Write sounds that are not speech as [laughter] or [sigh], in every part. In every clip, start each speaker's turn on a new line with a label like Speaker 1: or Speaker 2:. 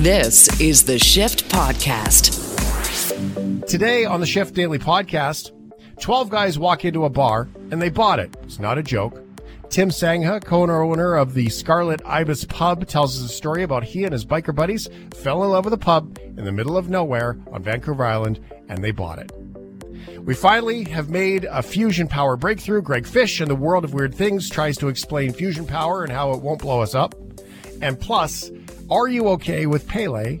Speaker 1: This is the Shift Podcast.
Speaker 2: Today on the Shift Daily Podcast, 12 guys walk into a bar and they bought it. It's not a joke. Tim Sangha, co-owner of the Scarlet Ibis Pub, tells us a story about he and his biker buddies fell in love with a pub in the middle of nowhere on Vancouver Island and they bought it. We finally have made a fusion power breakthrough. Greg Fish in the world of weird things tries to explain fusion power and how it won't blow us up. And plus, are you okay with Pele,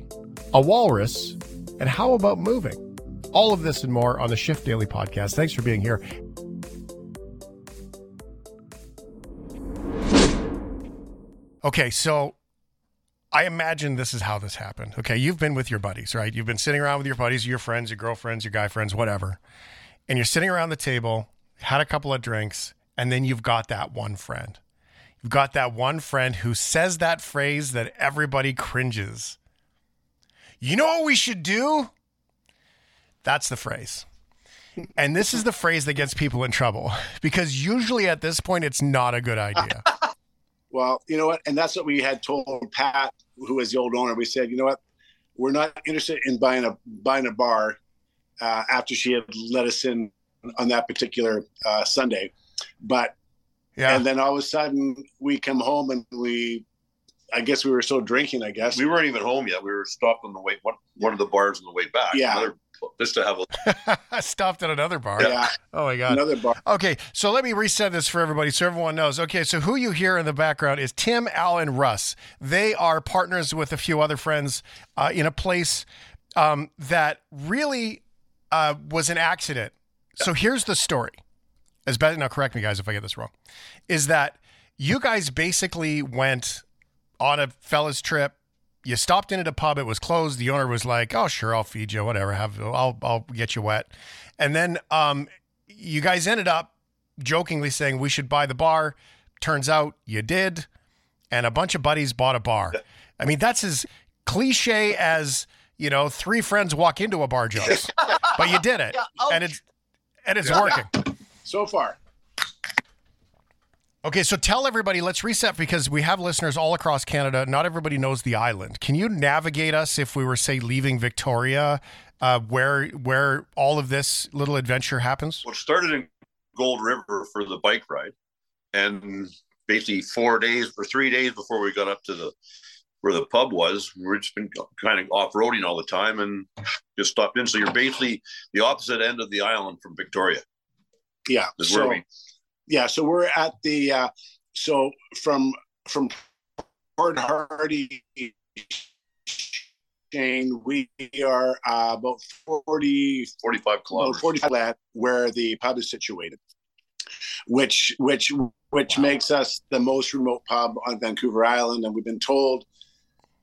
Speaker 2: a walrus, and how about moving? All of this and more on the Shift Daily podcast. Thanks for being here. Okay, so I imagine this is how this happened. Okay, you've been with your buddies, right? You've been sitting around with your buddies, your friends, your girlfriends, your guy friends, whatever. And you're sitting around the table, had a couple of drinks, and then you've got that one friend. You've got that one friend who says that phrase that everybody cringes. You know what we should do? That's the phrase. And this is the phrase that gets people in trouble [laughs] because usually at this point, it's not a good idea. [laughs]
Speaker 3: Well, you know what? And that's what we had told Pat, who was the old owner. We said, you know what? We're not interested in buying a buying a bar uh, after she had let us in on that particular uh, Sunday. But
Speaker 2: Yeah.
Speaker 3: and then all of a sudden we come home and we, I guess we were still drinking. I guess
Speaker 4: We weren't even home yet. We were stopped on the way one one of the bars on the way back.
Speaker 3: Yeah.
Speaker 4: Another, just to have a
Speaker 2: I stopped at another bar.
Speaker 3: yeah,
Speaker 2: Oh my God.
Speaker 3: another bar.
Speaker 2: Okay, so let me reset this for everybody so everyone knows. Okay, so who you hear in the background is Tim, Al, and Russ. They are partners with a few other friends uh, in a place um, that really uh, was an accident. So here's the story. As best, now correct me, guys, if I get this wrong. Is that you guys basically went on a fellas trip? You stopped in at a pub. It was closed. The owner was like, "Oh, sure, I'll feed you, whatever. Have I'll I'll get you wet." And then um, you guys ended up jokingly saying we should buy the bar. Turns out you did, and a bunch of buddies bought a bar. I mean, that's as cliche as you know, three friends walk into a bar jokes, but you did it, [laughs] and it's and it's working.
Speaker 3: So far,
Speaker 2: Okay, so tell everybody, let's reset because we have listeners all across Canada. Not everybody knows the island. Can you navigate us if we were, say, leaving Victoria, uh, where where all of this little adventure happens?
Speaker 4: well, it started in Gold River for the bike ride, and basically four days or three days before we got up to the where the pub was, we've just been kind of off roading all the time and just stopped in. So you're basically the opposite end of the island from Victoria.
Speaker 3: Yeah.
Speaker 4: Is
Speaker 3: So
Speaker 4: we
Speaker 3: yeah, so we're at the uh, so from from Port Hardy. Shane, we are uh, about 40,
Speaker 4: 45
Speaker 3: about
Speaker 4: kilometers.
Speaker 3: 45 at where the pub is situated, which which which
Speaker 2: Wow.
Speaker 3: makes us the most remote pub on Vancouver Island, and we've been told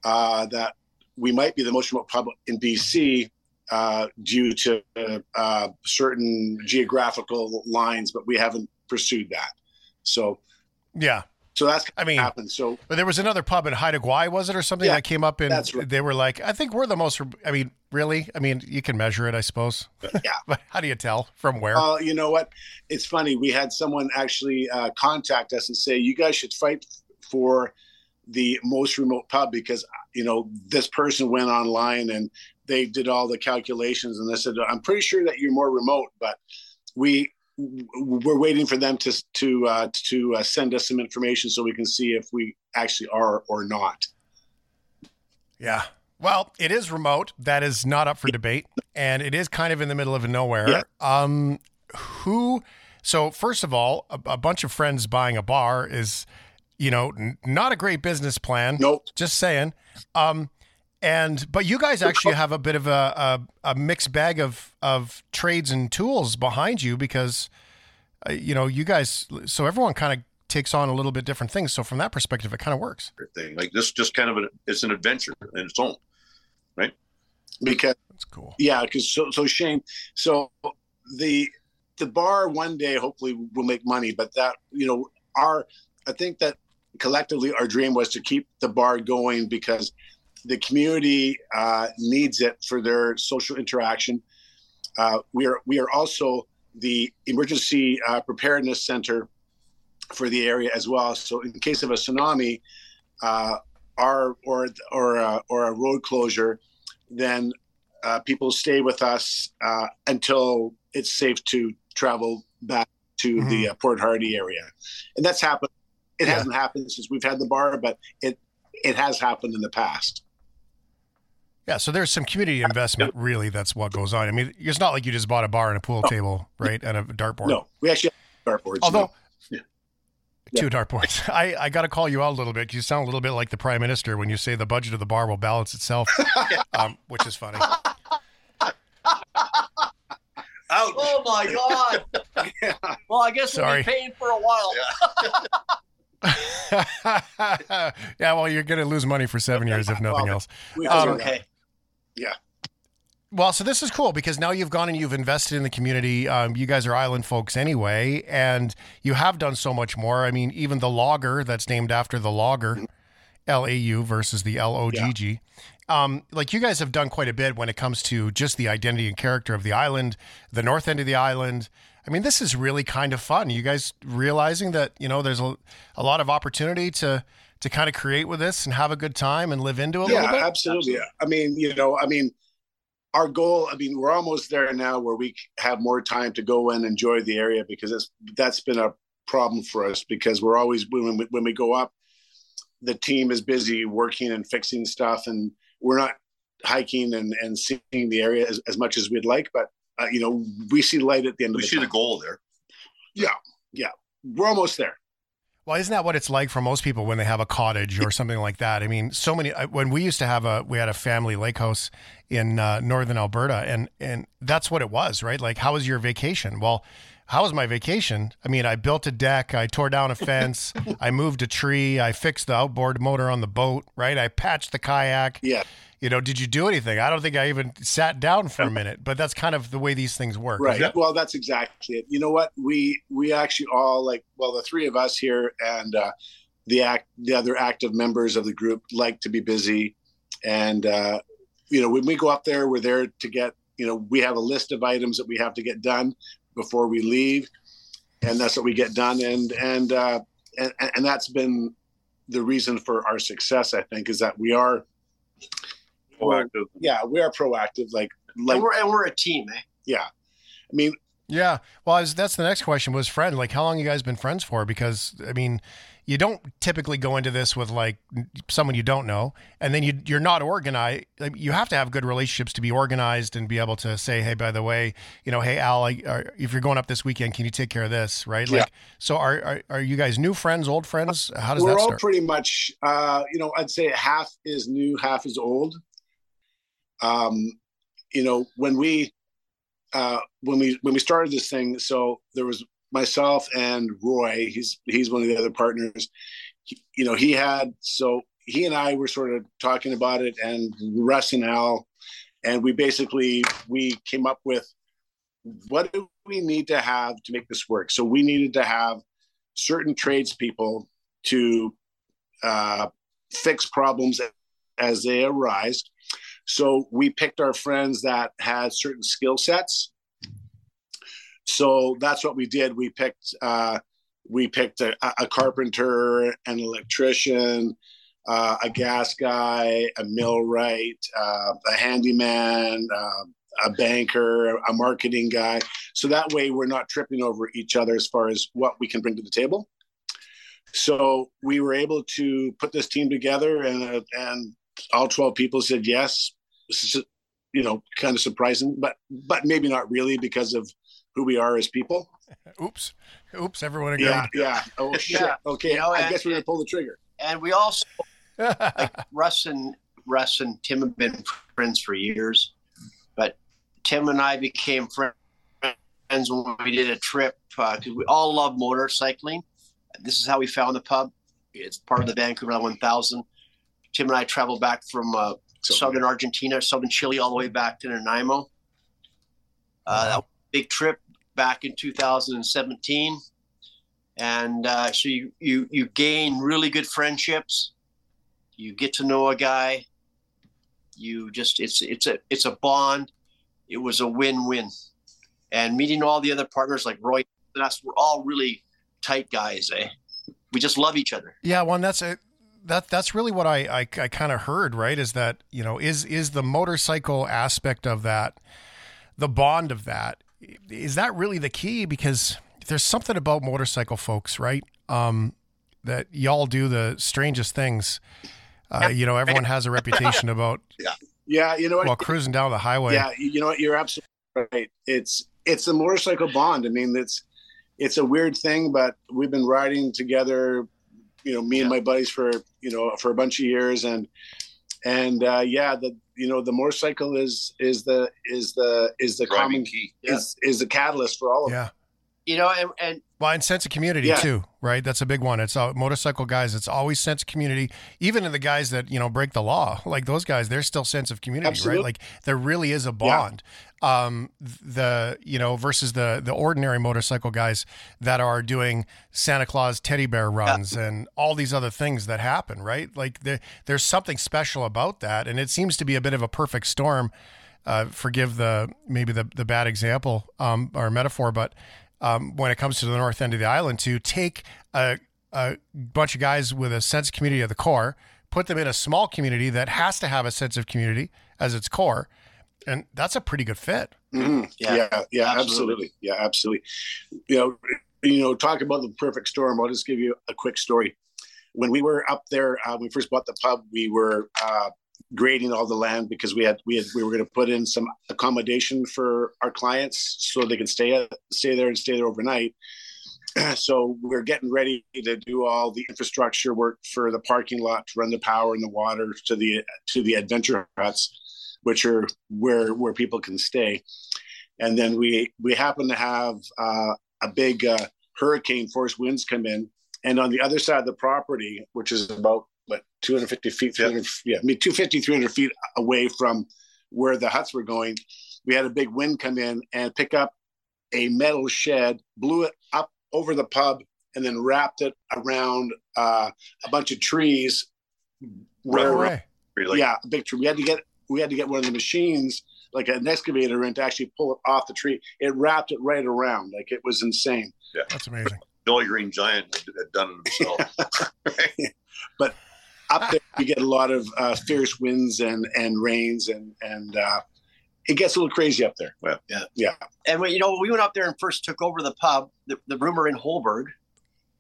Speaker 3: uh, that we might be the most remote pub in BC uh, due to uh, certain geographical lines, but we haven't pursued that. So
Speaker 2: Yeah,
Speaker 3: so that's
Speaker 2: I mean,
Speaker 3: happened. So
Speaker 2: but there was another pub in Haida Gwaii, was it, or something
Speaker 3: Yeah,
Speaker 2: that came up, and
Speaker 3: that's right.
Speaker 2: they were like, "I think we're the most." I mean, really? I mean, you can measure it, I suppose.
Speaker 3: Yeah. [laughs]
Speaker 2: but how do you tell from where?
Speaker 3: Uh, you know what? It's funny. We had someone actually uh, contact us and say, "You guys should fight for the most remote pub because you know this person went online and they did all the calculations and they said, I'm pretty sure that you're more remote, but we." We're waiting for them to to uh, to uh, send us some information so we can see if we actually are or not.
Speaker 2: Yeah. Well, it is remote. That is not up for debate, and it is kind of in the middle of nowhere. Um, who? So first of all, a, a bunch of friends buying a bar is, you know, n- not a great business plan.
Speaker 3: Nope.
Speaker 2: Just saying. Um, and but you guys actually have a bit of a, a, a mixed bag of of trades and tools behind you because, uh, you know, you guys. So everyone kind of takes on a little bit different things. So from that perspective, it kind of works.
Speaker 4: thing. Like this, just kind of an it's an adventure in its own. Right?
Speaker 3: Because
Speaker 2: That's cool.
Speaker 3: Yeah, because so so Shane, so the the bar one day hopefully will make money, but that you know our I think that collectively our dream was to keep the bar going because the community uh, needs it for their social interaction. Uh, we are we are also the emergency uh, preparedness center for the area as well. So in case of a tsunami, uh, are or or uh, or a road closure, then uh, people stay with us uh, until it's safe to travel back to
Speaker 2: Mhm.
Speaker 3: the uh, Port Hardy area, and that's happened. It
Speaker 2: Yeah.
Speaker 3: hasn't happened since we've had the bar, but it it has happened in the past.
Speaker 2: Yeah, so there's some community investment. Really, that's what goes on. I mean, it's not like you just bought a bar and a pool table, right, and a dartboard.
Speaker 3: No, we actually have dartboards.
Speaker 2: Although,
Speaker 3: now.
Speaker 2: two dartboards. [laughs] I, I got to call you out a little bit 'cause you sound a little bit like the prime minister when you say the budget of the bar will balance itself, [laughs] um, which is funny. [laughs]
Speaker 4: Ouch.
Speaker 5: Oh my god! Well, I guess
Speaker 2: Sorry.
Speaker 5: we'll be paying for a while.
Speaker 2: yeah, well, you're going to lose money for seven years if nothing else.
Speaker 3: we
Speaker 2: Um,
Speaker 5: okay.
Speaker 2: Well, so this is cool because now you've gone and you've invested in the community. Um, you guys are island folks anyway, and you have done so much more. I mean, even the logger that's named after the logger, L A U versus the L O G G. Um, like you guys have done quite a bit when it comes to just the identity and character of the island, the north end of the island. I mean, this is really kind of fun. You guys realizing that you know there's a, a lot of opportunity to to kind of create with this and have a good time and live into it
Speaker 3: yeah,
Speaker 2: little bit.
Speaker 3: absolutely. I mean, you know, I mean, our goal. I mean, we're almost there now, where we have more time to go and enjoy the area because it's, that's been a problem for us because we're always when we, when we go up, the team is busy working and fixing stuff, and we're not hiking and and seeing the area as, as much as we'd like. But uh, you know, we see light at the end
Speaker 4: We
Speaker 3: of the
Speaker 4: see the goal there.
Speaker 3: Yeah, yeah, we're almost there.
Speaker 2: Well, isn't that what it's like for most people when they have a cottage or something like that? I mean, so many. When we used to have a, we had a family lake house in uh, northern Alberta, and and that's what it was, right? Like, how was your vacation? Well, how was my vacation? I mean, I built a deck, I tore down a fence, [laughs] I moved a tree, I fixed the outboard motor on the boat, right? I patched the kayak.
Speaker 3: Yeah.
Speaker 2: You know, did you do anything? I don't think I even sat down for a minute, but that's kind of the way these things work.
Speaker 3: right.
Speaker 2: isn't
Speaker 3: well that's exactly it. You know what? We we actually all like well the three of us here and uh the act the other active members of the group like to be busy. And uh you know when we go up there we're there to get you know we have a list of items that we have to get done before we leave. And that's what we get done. And and uh and, and that's been the reason for our success i think is that we are
Speaker 4: Proactive.
Speaker 3: yeah we are proactive like like
Speaker 5: and, we're, and we're a team, eh?
Speaker 3: yeah i mean
Speaker 2: Yeah. Well, I was, that's the next question was friend. Like, how long you guys been friends for? Because I mean, you don't typically go into this with like someone you don't know, and then you you're not organized. Like, you have to have good relationships to be organized and be able to say, hey, by the way, you know, hey Al, I, are, if you're going up this weekend, can you take care of this? Right.
Speaker 3: Yeah.
Speaker 2: So are, are are you guys new friends, old friends? How does
Speaker 3: we're
Speaker 2: that
Speaker 3: all pretty much uh you know i'd say half is new half is old um you know when we uh when we when we started this thing so there was myself and roy he's he's one of the other partners he, you know he had so he and i were sort of talking about it and russ and al and we basically we came up with what do we need to have to make this work so we needed to have certain tradespeople to uh, fix problems as they arise. So we picked our friends that had certain skill sets. So that's what we did. We picked uh, we picked a, a carpenter, an electrician, uh, a gas guy, a millwright, uh, a handyman, uh, a banker, a marketing guy. So that way we're not tripping over each other as far as what we can bring to the table. So we were able to put this team together, and and all twelve people said yes. This is, you know, kind of surprising, but but maybe not really because of who we are as people. [laughs]
Speaker 2: Oops, oops, everyone agreed.
Speaker 3: Yeah, yeah. Oh shit.
Speaker 5: Yeah.
Speaker 3: Okay,
Speaker 5: You know,
Speaker 3: I
Speaker 5: and-
Speaker 3: guess we're gonna pull the trigger.
Speaker 5: And we also [laughs] like Russ and Russ and Tim have been friends for years, but Tim and I became friends when we did a trip because we all love motorcycling. This is how we found the pub. It's part of the Vancouver 1000. Tim and I traveled back from uh,
Speaker 3: So,
Speaker 5: southern Argentina, southern Chile, all the way back to Nanaimo. Uh, that was a big trip back in 2017, and uh, so you you you gain really good friendships. You get to know a guy. You just it's it's a it's a bond. It was a win-win, and meeting all the other partners like Roy and us, we're all really tight guys. Eh? We just love each other.
Speaker 2: Yeah, one that's a that that's really what I I, I kind of heard. Right? Is that you know is is the motorcycle aspect of that, the bond of that, is that really the key? Because there's something about motorcycle folks, right? Um, that y'all do the strangest things. Uh, you know, everyone has a reputation about [laughs]
Speaker 3: Yeah, you know what?
Speaker 2: well cruising down the highway.
Speaker 3: Yeah, you know what? You're absolutely right. It's it's a motorcycle bond. I mean, it's it's a weird thing, but we've been riding together. You know, me and my buddies for you know for a bunch of years, and and uh, yeah, the you know the motorcycle is is the is the is the
Speaker 4: Driving
Speaker 3: common
Speaker 4: key.
Speaker 3: is is the catalyst for all of it.
Speaker 2: Yeah.
Speaker 5: You know, and, and
Speaker 2: Well, and sense of community
Speaker 3: Yeah.
Speaker 2: too, right? That's a big one. It's uh, motorcycle guys. It's always sense of community. Even in the guys that you know break the law, like those guys, there's still sense of community,
Speaker 3: Absolutely.
Speaker 2: right? Like there really is a bond. Um, the you know versus the the ordinary motorcycle guys that are doing Santa Claus teddy bear runs and all these other things that happen, right? Like there, there's something special about that, and it seems to be a bit of a perfect storm. Uh, forgive the maybe the the bad example um, or metaphor, but um, when it comes to the north end of the island to take a, a bunch of guys with a sense of community at the core, put them in a small community that has to have a sense of community as its core. And that's a pretty good fit.
Speaker 3: Mhm.
Speaker 5: Yeah.
Speaker 3: Yeah, yeah,
Speaker 5: Absolutely.
Speaker 3: absolutely. Yeah, absolutely. You know, you know, talk about the perfect storm. I'll just give you a quick story. When we were up there, uh, when we first bought the pub, we were uh, grading all the land because we had we had we were going to put in some accommodation for our clients so they can stay stay there and stay there overnight. [clears throat] So we're getting ready to do all the infrastructure work for the parking lot to run the power and the water to the to the adventure huts, which are where where people can stay and then we we happen to have uh, a big uh, hurricane force winds come in and on the other side of the property which is about what 250 feet 300 yeah, I mean 250 300 feet away from where the huts were going we had a big wind come in and pick up a metal shed blew it up over the pub and then wrapped it around uh, a bunch of trees where
Speaker 2: No.
Speaker 4: Really?
Speaker 3: yeah, a big tree. We had to get we had to get one of the machines, like an excavator, in to actually pull it off the tree. It wrapped it right around, like it was insane.
Speaker 2: Yeah, that's amazing.
Speaker 4: Jolly Green Giant had- had done it himself. [laughs]
Speaker 3: Up there, you get a lot of uh, fierce winds and and rains, and and uh, it gets a little crazy up there.
Speaker 4: Well,
Speaker 3: yeah, yeah.
Speaker 5: and when you know we went up there and first took over the pub, the, the rumor in Holberg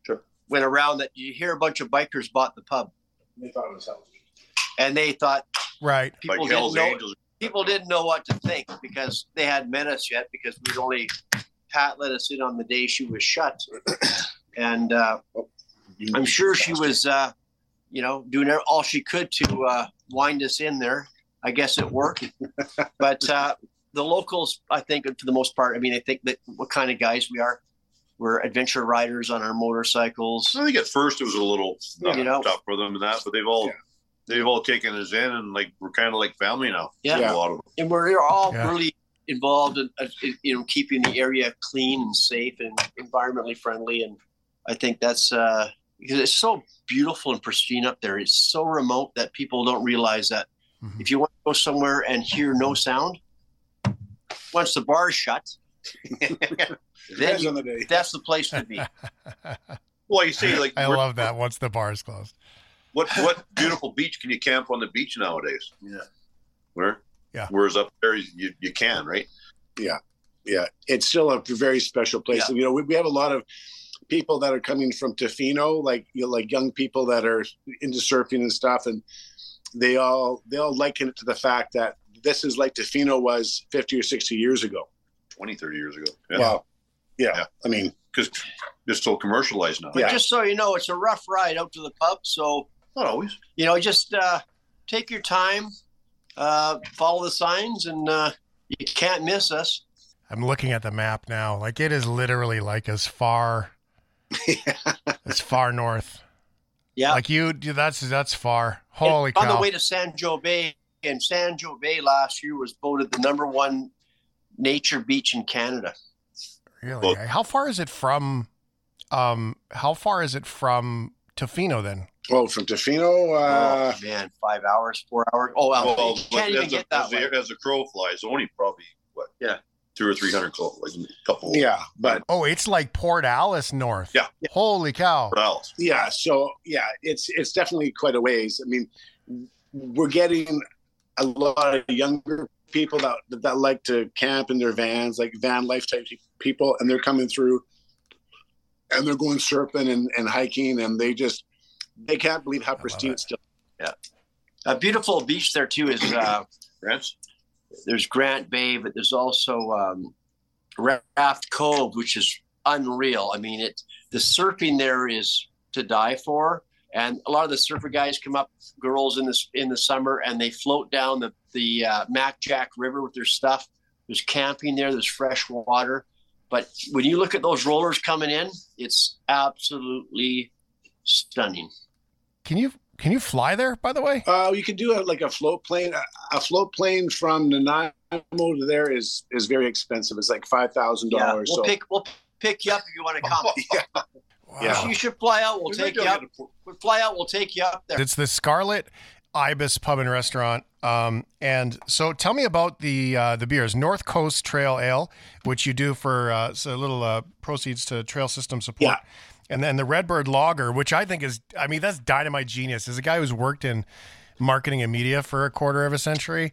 Speaker 3: Sure.
Speaker 5: went around that you hear a bunch of bikers bought the pub,
Speaker 3: They thought it was hell.
Speaker 5: and they thought
Speaker 2: Right.
Speaker 5: people
Speaker 4: like
Speaker 5: didn't know
Speaker 4: Angels.
Speaker 5: people didn't know what to think because they hadn't met us yet because we'd only Pat let us in on the day she was shut, [clears throat] and uh, I'm sure she was, uh, you know, doing all she could to uh, wind us in there. I guess it worked, [laughs] but uh, the locals, I think, for the most part, I mean, I think that what kind of guys we are. We're adventure riders on our motorcycles.
Speaker 4: I think at first it was a little uh,
Speaker 5: You know.
Speaker 4: tough for them and that, but they've all
Speaker 3: Yeah.
Speaker 4: they've all taken us in and like we're kind of like family now.
Speaker 5: Yeah.
Speaker 4: a lot of them.
Speaker 5: and we're all
Speaker 2: Yeah.
Speaker 5: really involved in, uh, in you know keeping the area clean and safe and environmentally friendly and i think that's uh because it's so beautiful and pristine up there it's so remote that people don't realize that
Speaker 2: Mhm.
Speaker 5: if you want to go somewhere and hear no sound once the bar's shut [laughs] then you,
Speaker 3: the
Speaker 5: that's the place to be [laughs]
Speaker 4: Well, you see, like
Speaker 2: I love that once the bar is closed.
Speaker 4: what what beautiful beach can you camp on the beach nowadays?
Speaker 3: Yeah.
Speaker 4: Where?
Speaker 2: Yeah.
Speaker 4: Whereas up there you, you can, right?
Speaker 3: Yeah, yeah, it's still a very special place. You know, we, we have a lot of people that are coming from Tofino, like you know, like young people that are into surfing and stuff, and they all they all liken it to the fact that this is like Tofino was 50 or 60 years ago.
Speaker 4: 20, 30 years ago. Yeah.
Speaker 3: Well, yeah,
Speaker 4: Yeah.
Speaker 3: I mean,
Speaker 4: Because it's so commercialized now.
Speaker 5: but
Speaker 3: Yeah.
Speaker 5: just so you know it's a rough ride out to the pub so
Speaker 4: Not always.
Speaker 5: you know just uh take your time uh follow the signs and uh you can't miss us
Speaker 2: I'm looking at the map now. Like it is literally like as far as far north.
Speaker 5: yeah
Speaker 2: Like you, that's that's far. Holy
Speaker 5: It's on
Speaker 2: cow!
Speaker 5: the way to San Joe Bay, and San Joe Bay last year was voted the number one nature beach in Canada.
Speaker 2: really?
Speaker 4: Well-
Speaker 2: how far is it from? Um, how far is it from Tofino then?
Speaker 3: oh, from Tofino, uh,
Speaker 5: oh man, five hours, four hours. Oh, well,
Speaker 4: Well,
Speaker 5: you can't even
Speaker 4: as,
Speaker 5: get
Speaker 4: a,
Speaker 5: that
Speaker 4: as,
Speaker 5: way.
Speaker 4: the, as the crow flies, only probably what?
Speaker 5: Yeah.
Speaker 4: Two or three hundred kilometers, like a couple.
Speaker 3: Yeah, but
Speaker 2: Oh, it's like Port Alice north.
Speaker 4: Yeah.
Speaker 2: Holy cow.
Speaker 4: miles.
Speaker 3: yeah, so yeah, it's it's definitely quite a ways. I mean, we're getting a lot of younger people that that like to camp in their vans, like van life type people, and they're coming through, and they're going surfing and, and hiking, and they just they can't believe how pristine it's still.
Speaker 5: Yeah, a beautiful beach there too is uh,
Speaker 4: Grants?
Speaker 5: There's Grant Bay, but there's also um, Raft Cove, which is unreal. I mean, it the surfing there is to die for, and a lot of the surfer guys come up, girls in this in the summer, and they float down the the uh, Macjack River with their stuff. There's camping there. There's fresh water, but when you look at those rollers coming in, it's absolutely stunning.
Speaker 2: Can you can you fly there, by the way?
Speaker 3: Uh, you can do a, like a float plane. A, a float plane from Nanaimo to there is is very expensive. It's like five thousand
Speaker 5: Yeah,
Speaker 3: dollars.
Speaker 5: we'll
Speaker 3: so
Speaker 5: pick we'll pick you up if you want to [laughs] come.
Speaker 3: yeah, Yeah.
Speaker 5: You should fly out. We'll
Speaker 4: We
Speaker 5: take you up. We'll fly out. We'll take you up there.
Speaker 2: It's the Scarlet Ibis Pub and Restaurant. Um, and so tell me about the uh, the beers. North Coast Trail Ale, which you do for uh, so little uh, proceeds to trail system support.
Speaker 3: Yeah.
Speaker 2: And then the Redbird Logger, which I think is, I mean, that's dynamite genius. As a guy who's worked in marketing and media for a quarter of a century,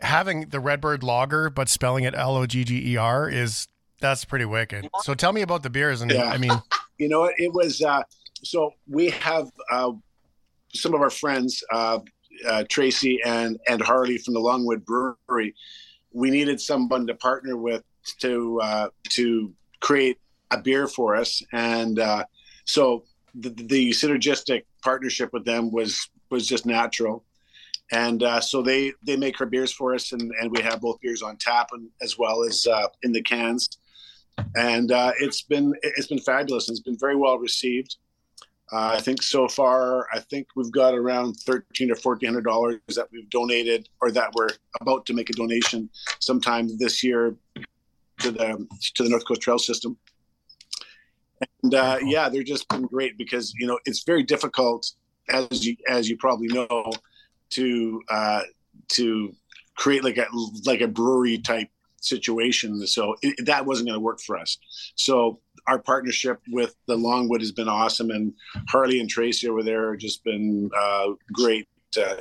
Speaker 2: having the Redbird Logger, but spelling it L O G G E R is, that's pretty wicked. So tell me about the beers. And
Speaker 3: Yeah.
Speaker 2: I mean, [laughs]
Speaker 3: you know? It was uh, so we have uh, some of our friends, uh, uh, Tracy and and Harley from the Longwood Brewery. We needed someone to partner with to uh, to create a beer for us, and uh, so the, the synergistic partnership with them was was just natural. And uh, so they they make our beers for us, and, and we have both beers on tap and as well as uh, in the cans and uh, it's been it's been fabulous and it's been very well received. Uh, I think so far, I think we've got around thirteen or fourteen hundred dollars that we've donated, or that we're about to make a donation sometime this year to the to the North Coast Trail System. And uh, yeah, they're just been great because you know it's very difficult, as you as you probably know, to uh, to create like a like a brewery type situation. So it, that wasn't going to work for us. So our partnership with the Longwood has been awesome, and Harley and Tracy over there have just been uh, great. Uh,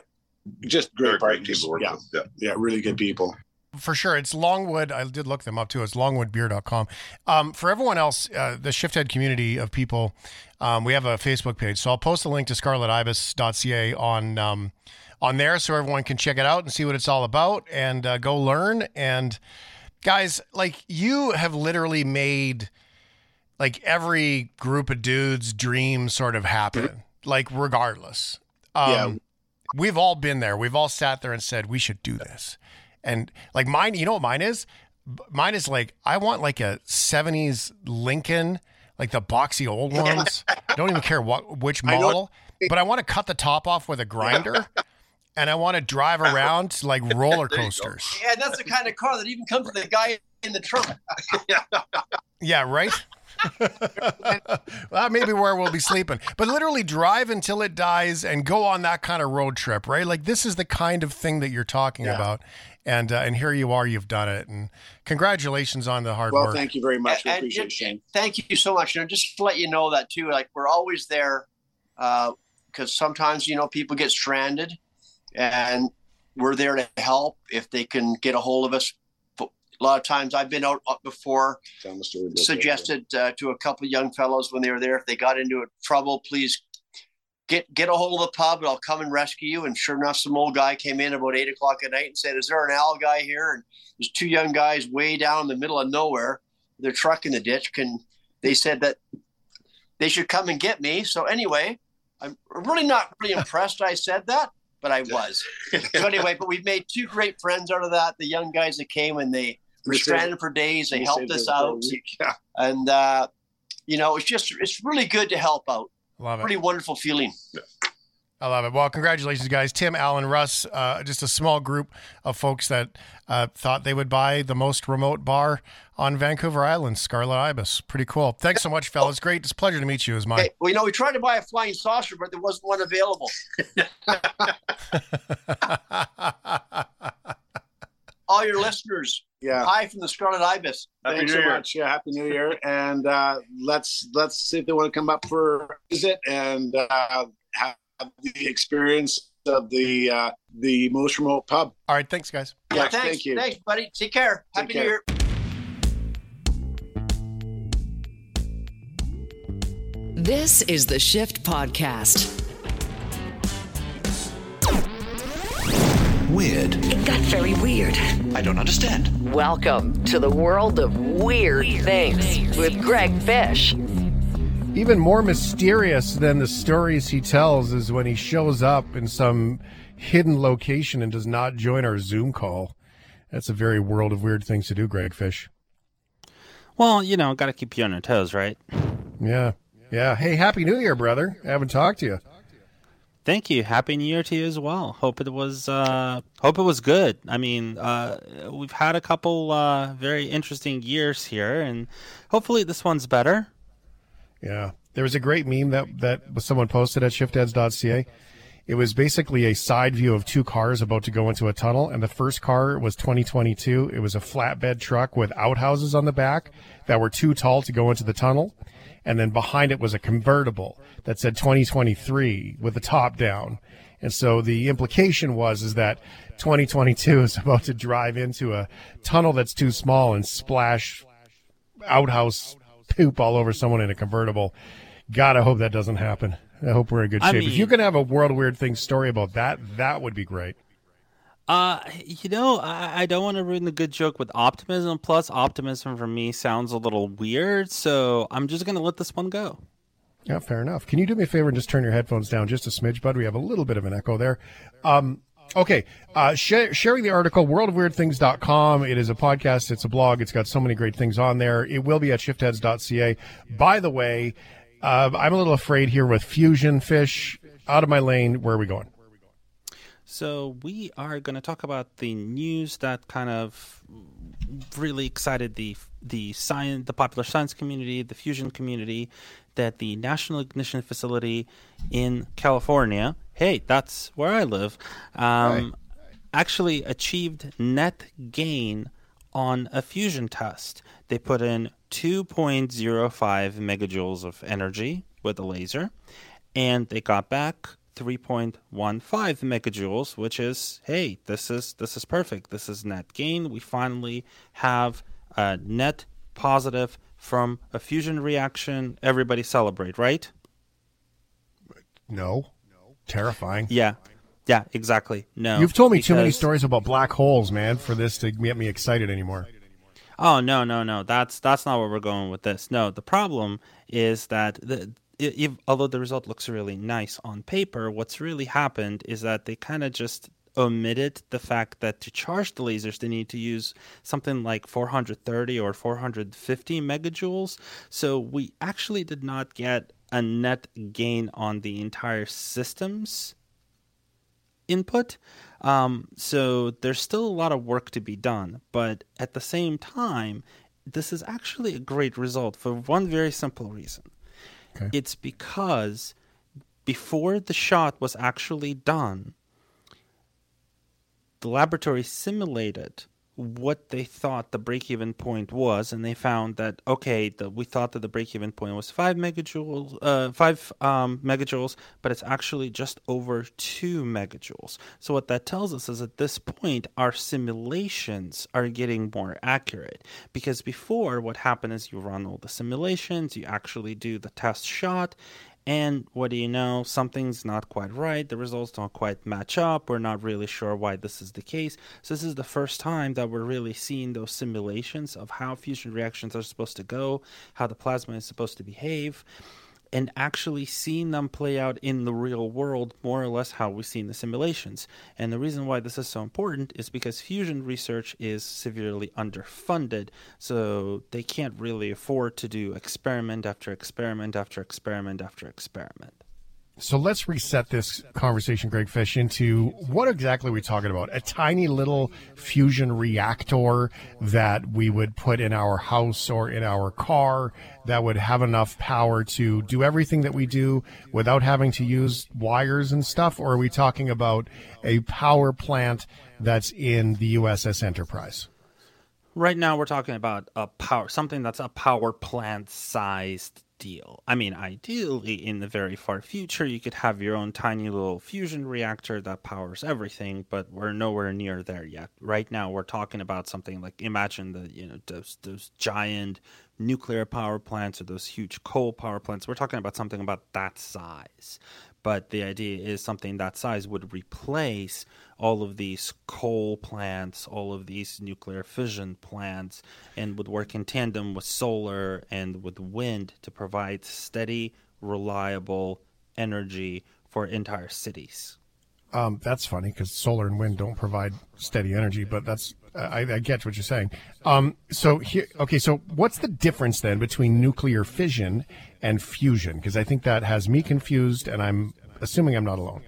Speaker 3: just great
Speaker 4: a great team
Speaker 3: partners.
Speaker 4: to work
Speaker 3: Yeah.
Speaker 4: Yeah.
Speaker 3: yeah, really good people.
Speaker 2: For sure. It's Longwood. I did look them up too. It's longwoodbeer.com. Um, for everyone else, uh, the Shifthead community of people, um, we have a Facebook page. So I'll post a link to scarletibis.ca on um, on there so everyone can check it out and see what it's all about and uh, go learn. And guys, like you have literally made like every group of dudes' dream sort of happen, like regardless. Um,
Speaker 3: Yeah.
Speaker 2: We've all been there. We've all sat there and said, we should do this. And like mine, you know what mine is? Mine is like, I want like a 70s Lincoln, like the boxy old [laughs] ones. I don't even care what which
Speaker 3: I
Speaker 2: model, but I want to cut the top off with a grinder. [laughs] And I want to drive around like roller
Speaker 4: There you go.
Speaker 2: coasters.
Speaker 5: Yeah, that's the kind of car that even comes with the guy in the trunk. [laughs]
Speaker 2: Yeah, right? well, maybe where we'll be sleeping. But literally drive until it dies and go on that kind of road trip, right? Like this is the kind of thing that you're talking
Speaker 3: Yeah.
Speaker 2: about. And uh, and here you are, you've done it. And congratulations on the hard
Speaker 3: Well,
Speaker 2: work.
Speaker 3: thank you very much. We
Speaker 5: And-
Speaker 3: appreciate
Speaker 5: and-
Speaker 3: it, Shane.
Speaker 5: Thank you so much. You know, just to let you know that too. Like we're always there because sometimes you know people get stranded, and we're there to help if they can get a hold of us. A lot of times I've been out before,
Speaker 3: Tell them story
Speaker 5: suggested uh, to a couple of young fellows when they were there if they got into trouble, please get get a hold of the pub and I'll come and rescue you. And sure enough, some old guy came in about eight o'clock at night and said, "Is there an owl guy here?" And there's two young guys way down in the middle of nowhere, their truck in the ditch. Can they said that they should come and get me? So anyway, I'm really not really impressed. I said that, but I was. [laughs] So anyway, but we've made two great friends out of that. The young guys that came and they were
Speaker 3: We
Speaker 5: stranded for days. They helped us
Speaker 3: it for a
Speaker 5: out. [laughs]
Speaker 3: Yeah.
Speaker 5: and uh, you know it's just it's really good to help out
Speaker 2: Love it.
Speaker 5: pretty wonderful feeling
Speaker 2: I love it. Well, congratulations, guys. Tim, Alan, Russ, uh, just a small group of folks that uh, thought they would buy the most remote bar on Vancouver Island, Scarlet Ibis. Pretty cool. Thanks so much, fellas. Great. It's a pleasure to meet you as mine.
Speaker 5: hey, well you know we tried to buy a flying saucer but there wasn't one available [laughs] [laughs] [laughs] all listeners
Speaker 3: Yeah.
Speaker 5: Hi from the Scarlet Ibis.
Speaker 4: Happy
Speaker 3: Thanks
Speaker 4: New
Speaker 3: so
Speaker 4: Year.
Speaker 3: much. Yeah, happy New Year. [laughs] And uh, let's let's see if they want to come up for a visit and uh, have the experience of the uh, the most remote pub.
Speaker 2: All right, thanks, guys.
Speaker 5: Yeah,
Speaker 3: Yes,
Speaker 5: thanks.
Speaker 3: thank you.
Speaker 5: Thanks, buddy. Take care.
Speaker 3: Take
Speaker 5: Happy
Speaker 3: care.
Speaker 5: New Year.
Speaker 1: This is the Shift Podcast.
Speaker 6: Weird.
Speaker 1: It got very weird.
Speaker 6: I don't understand.
Speaker 1: Welcome to the world of weird, things with Greg Fish.
Speaker 2: Even more mysterious than the stories he tells is when he shows up in some hidden location and does not join our Zoom call. That's a very world of weird things to do, Greg Fish.
Speaker 7: Well, you know, got to keep you on your toes, right?
Speaker 2: Yeah. Yeah. Hey, Happy New Year, brother. I haven't talked to you.
Speaker 7: Thank you. Happy New Year to you as well. Hope it was uh hope it was good. I mean, uh we've had a couple uh very interesting years here and hopefully this one's better.
Speaker 2: Yeah. There was a great meme that, that was someone posted at shiftheads.ca. It was basically a side view of two cars about to go into a tunnel, and the first car was 2022. It was a flatbed truck with outhouses on the back that were too tall to go into the tunnel. And then behind it was a convertible that said 2023 with the top down. And so the implication was is that 2022 is [laughs] about to drive into a tunnel that's too small and splash outhouse poop all over someone in a convertible. God, I hope that doesn't happen. I hope we're in good
Speaker 7: I
Speaker 2: shape. if you can have a world weird thing story about that, that would be great.
Speaker 7: Uh you know, I, I don't want to ruin the good joke with optimism. Plus optimism for me sounds a little weird, so I'm just to let this one go.
Speaker 2: Yeah, fair enough. Can you do me a favor and just turn your headphones down just a smidge, bud? We have a little bit of an echo there. Um, okay. Uh, sh- sharing the article, worldofweirdthings.com. It is a podcast. It's a blog. It's got so many great things on there. It will be at shiftheads.ca. By the way, uh, I'm a little afraid here with fusion fish out of my lane. Where are we going?
Speaker 7: So we are going to talk about the news that kind of really excited the the science, the popular science community, the fusion community, that the National Ignition Facility in California, hey, that's where I live, um, actually achieved net gain on a fusion test. They put in 2.05 megajoules of energy with a laser, and they got back 3.15 megajoules, which is hey, this is this is perfect. This is net gain. We finally have a net positive from a fusion reaction. Everybody celebrate, right?
Speaker 2: No. no. Terrifying.
Speaker 7: Yeah. Yeah, exactly. No.
Speaker 2: You've told me too many stories about black holes, man, for this to get me excited anymore.
Speaker 7: Oh no, no, no. That's that's not where we're going with this. No, the problem is that the if, although the result looks really nice on paper, what's really happened is that they kind of just omitted the fact that to charge the lasers they need to use something like 430 or 450 megajoules. So we actually did not get a net gain on the entire systems input. Um, so there's still a lot of work to be done, but at the same time, this is actually a great result for one very simple reason.
Speaker 2: Okay.
Speaker 7: It's because before the shot was actually done, the laboratory simulated what they thought the break-even point was, and they found that okay, the, we thought that the break-even point was five megajoules, uh, five um, megajoules, but it's actually just over two megajoules. So what that tells us is at this point, our simulations are getting more accurate because before, what happened is you run all the simulations, you actually do the test shot, and what do you know? Something's not quite right. The results don't quite match up. We're not really sure why this is the case. So, this is the first time that we're really seeing those simulations of how fusion reactions are supposed to go, how the plasma is supposed to behave, and actually seeing them play out in the real world, more or less how we see in the simulations. And the reason why this is so important is because fusion research is severely underfunded, so they can't really afford to do experiment after experiment after experiment after experiment.
Speaker 2: So let's reset this conversation, Greg Fish, into what exactly are we talking about? A tiny little fusion reactor that we would put in our house or in our car that would have enough power to do everything that we do without having to use wires and stuff? Or are we talking about a power plant that's in the USS Enterprise?
Speaker 7: Right now, we're talking about a power something that's a power plant sized deal. I mean, ideally, in the very far future, you could have your own tiny little fusion reactor that powers everything, but we're nowhere near there yet. Right now, we're talking about something like imagine the you know those those giant nuclear power plants or those huge coal power plants. We're talking about something about that size but the idea is something that size would replace all of these coal plants, all of these nuclear fission plants, and would work in tandem with solar and with wind to provide steady, reliable energy for entire cities.
Speaker 2: Um, that's funny because solar and wind don't provide steady energy, but that's I, I get what you're saying. Um, so here, okay, so what's the difference then between nuclear fission and fusion? Because I think that has me confused, and I'm assuming I'm not alone.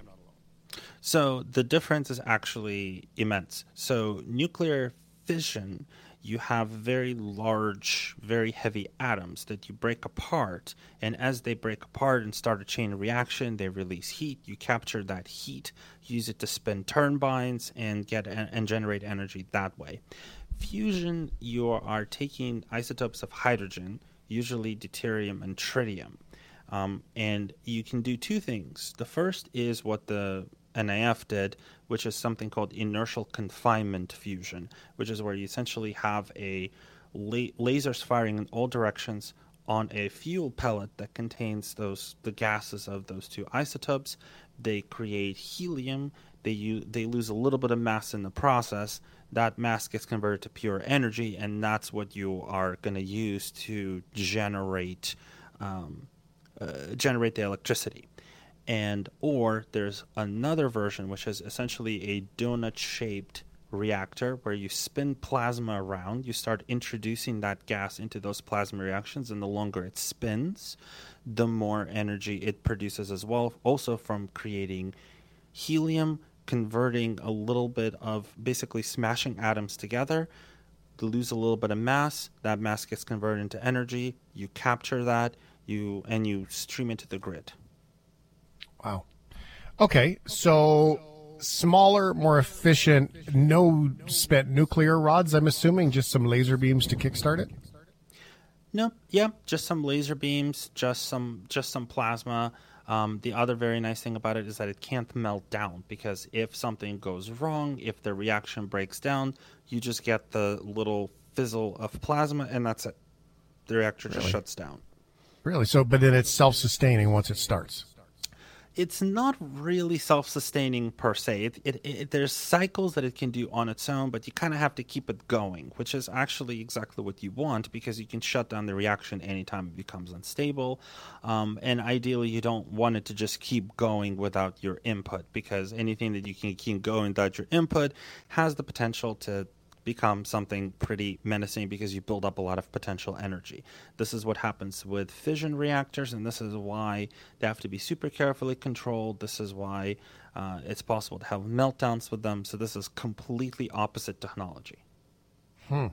Speaker 7: So the difference is actually immense. So nuclear fission, you have very large, very heavy atoms that you break apart, and as they break apart and start a chain reaction, they release heat. You capture that heat, use it to spin turbines, and get and generate energy that way. Fusion, you are taking isotopes of hydrogen, usually deuterium and tritium, um, and you can do two things. The first is what the NIF did, which is something called inertial confinement fusion, which is where you essentially have a la- lasers firing in all directions on a fuel pellet that contains those the gases of those two isotopes. They create helium. They they lose a little bit of mass in the process. That mass gets converted to pure energy, and that's what you are going to use to generate um, uh, generate the electricity. And or there's another version which is essentially a donut shaped reactor where you spin plasma around, you start introducing that gas into those plasma reactions, and the longer it spins, the more energy it produces as well. Also, from creating helium, converting a little bit of basically smashing atoms together, to lose a little bit of mass, that mass gets converted into energy, you capture that, you and you stream into the grid.
Speaker 2: Wow. Okay, so smaller, more efficient, no spent nuclear rods. I'm assuming just some laser beams to kickstart it.
Speaker 7: No, yeah, just some laser beams, just some just some plasma. Um, the other very nice thing about it is that it can't melt down because if something goes wrong, if the reaction breaks down, you just get the little fizzle of plasma, and that's it. The reactor just really? shuts down.
Speaker 2: Really? So, but then it's self-sustaining once it starts.
Speaker 7: It's not really self-sustaining per se. It, it, it, there's cycles that it can do on its own, but you kind of have to keep it going, which is actually exactly what you want because you can shut down the reaction anytime it becomes unstable. Um, and ideally, you don't want it to just keep going without your input because anything that you can keep going without your input has the potential to become something pretty menacing because you build up a lot of potential energy. This is what happens with fission reactors, and this is why they have to be super carefully controlled. This is why uh, it's possible to have meltdowns with them. So, this is completely opposite technology.
Speaker 2: Hmm.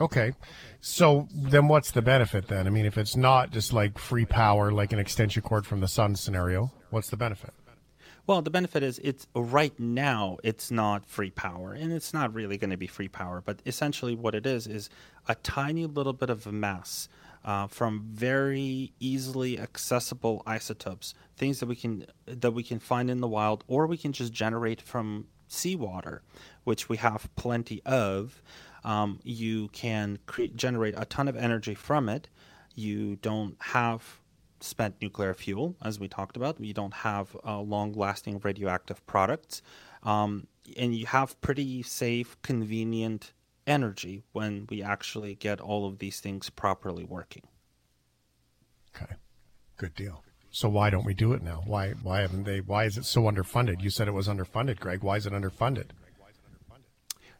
Speaker 2: Okay. So then what's the benefit then? I mean, if it's not just like free power, like an extension cord from the sun scenario, what's the benefit?
Speaker 7: Well, the benefit is it's right now it's not free power, and it's not really going to be free power. But essentially, what it is is a tiny little bit of a mass uh, from very easily accessible isotopes, things that we can that we can find in the wild, or we can just generate from seawater, which we have plenty of. Um, you can generate a ton of energy from it. You don't have spent nuclear fuel, as we talked about. We don't have uh, long lasting radioactive products. Um, and you have pretty safe, convenient energy when we actually get all of these things properly working.
Speaker 2: Okay, good deal. So why don't we do it now? Why why haven't they? Why is it so underfunded? You said it was underfunded, Greg. Why is it underfunded?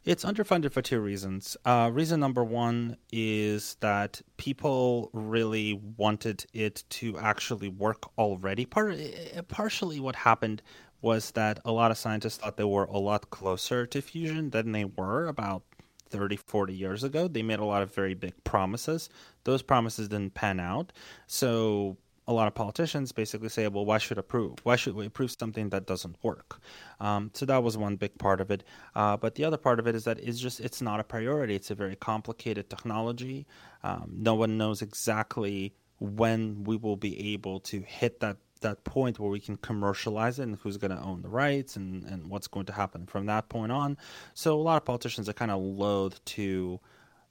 Speaker 7: It's underfunded for two reasons. Uh, reason number one is that people really wanted it to actually work already. Part, eh, partially, what happened was that a lot of scientists thought they were a lot closer to fusion than they were about 30, 40 years ago. They made a lot of very big promises. Those promises didn't pan out. So a lot of politicians basically say, well, why should approve? Why should we approve something that doesn't work? Um, so that was one big part of it. Uh, but the other part of it is that it's just it's not a priority. It's a very complicated technology. Um, no one knows exactly when we will be able to hit that that point where we can commercialize it and who's going to own the rights and, and what's going to happen from that point on. So a lot of politicians are kind of loath to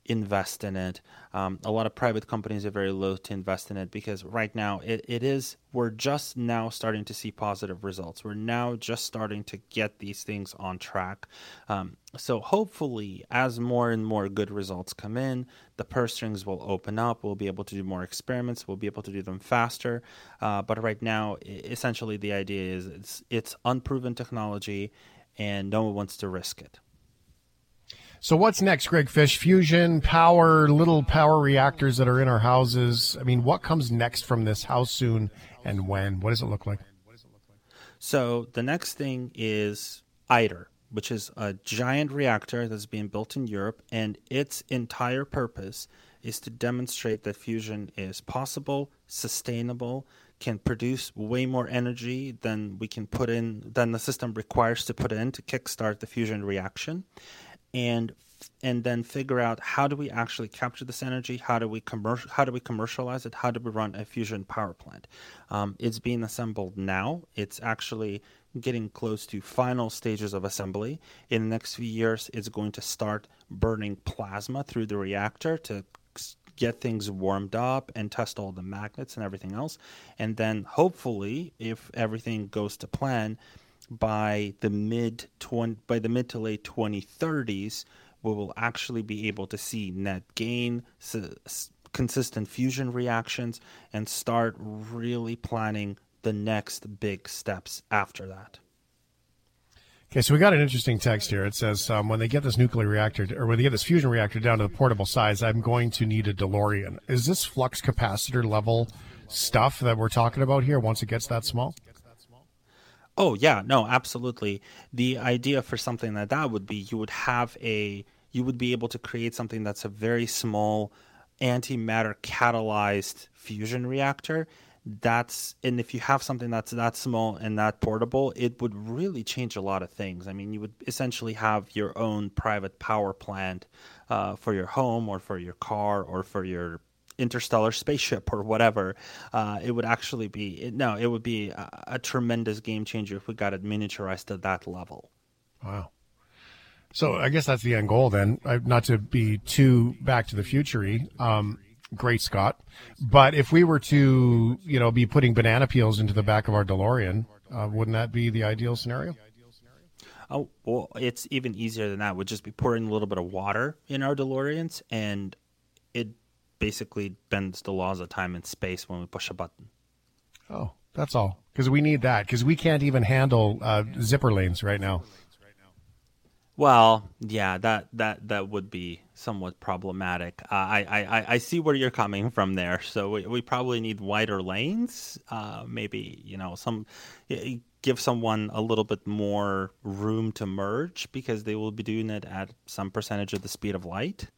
Speaker 7: invest in it. Um, a lot of private companies are very loath to invest in it because right now it, it is, we're just now starting to see positive results. We're now just starting to get these things on track. Um, so hopefully, as more and more good results come in, the purse strings will open up. We'll be able to do more experiments. We'll be able to do them faster. Uh, but right now, essentially, the idea is it's, it's unproven technology and no one wants to risk it.
Speaker 2: So what's next, Greg Fish? Fusion, power, little power reactors that are in our houses. I mean, what comes next from this? How soon and when? What does it look like?
Speaker 7: So the next thing is ITER, which is a giant reactor that's being built in Europe, and its entire purpose is to demonstrate that fusion is possible, sustainable, can produce way more energy than we can put in than the system requires to put in to kickstart the fusion reaction and and then figure out how do we actually capture this energy? How do we commercial how do we commercialize it? How do we run a fusion power plant? Um, it's being assembled now. It's actually getting close to final stages of assembly. In the next few years it's going to start burning plasma through the reactor to get things warmed up and test all the magnets and everything else. And then hopefully if everything goes to plan by the mid 20, by the mid to late 2030s, we will actually be able to see net gain, consistent fusion reactions, and start really planning the next big steps after that.
Speaker 2: Okay, so we got an interesting text here. It says um, when they get this nuclear reactor, or when they get this fusion reactor down to the portable size, I'm going to need a DeLorean. Is this flux capacitor level stuff that we're talking about here once it gets that small?
Speaker 7: Oh yeah, no, absolutely. The idea for something like that would be you would have a you would be able to create something that's a very small antimatter catalyzed fusion reactor. That's and if you have something that's that small and that portable, it would really change a lot of things. I mean, you would essentially have your own private power plant uh, for your home or for your car or for your interstellar spaceship or whatever, uh, it would actually be it, no, it would be a, a, tremendous game changer if we got it miniaturized to that level.
Speaker 2: Wow. So I guess that's the end goal then. Not to be too Back to the Future um, great Scott, but if we were to you know be putting banana peels into the back of our DeLorean, uh, wouldn't that be the ideal scenario?
Speaker 7: Oh well, it's even easier than that. We'd just be pouring a little bit of water in our DeLoreans, and it basically bends the laws of time and space when we push a button.
Speaker 2: Oh, that's all. Because we need that. Because we can't even handle uh, zipper lanes right now.
Speaker 7: Well, yeah, that that that would be somewhat problematic. Uh, I, I I see where you're coming from there. So we, we probably need wider lanes. Uh, maybe you know some give someone a little bit more room to merge because they will be doing it at some percentage of the speed of light.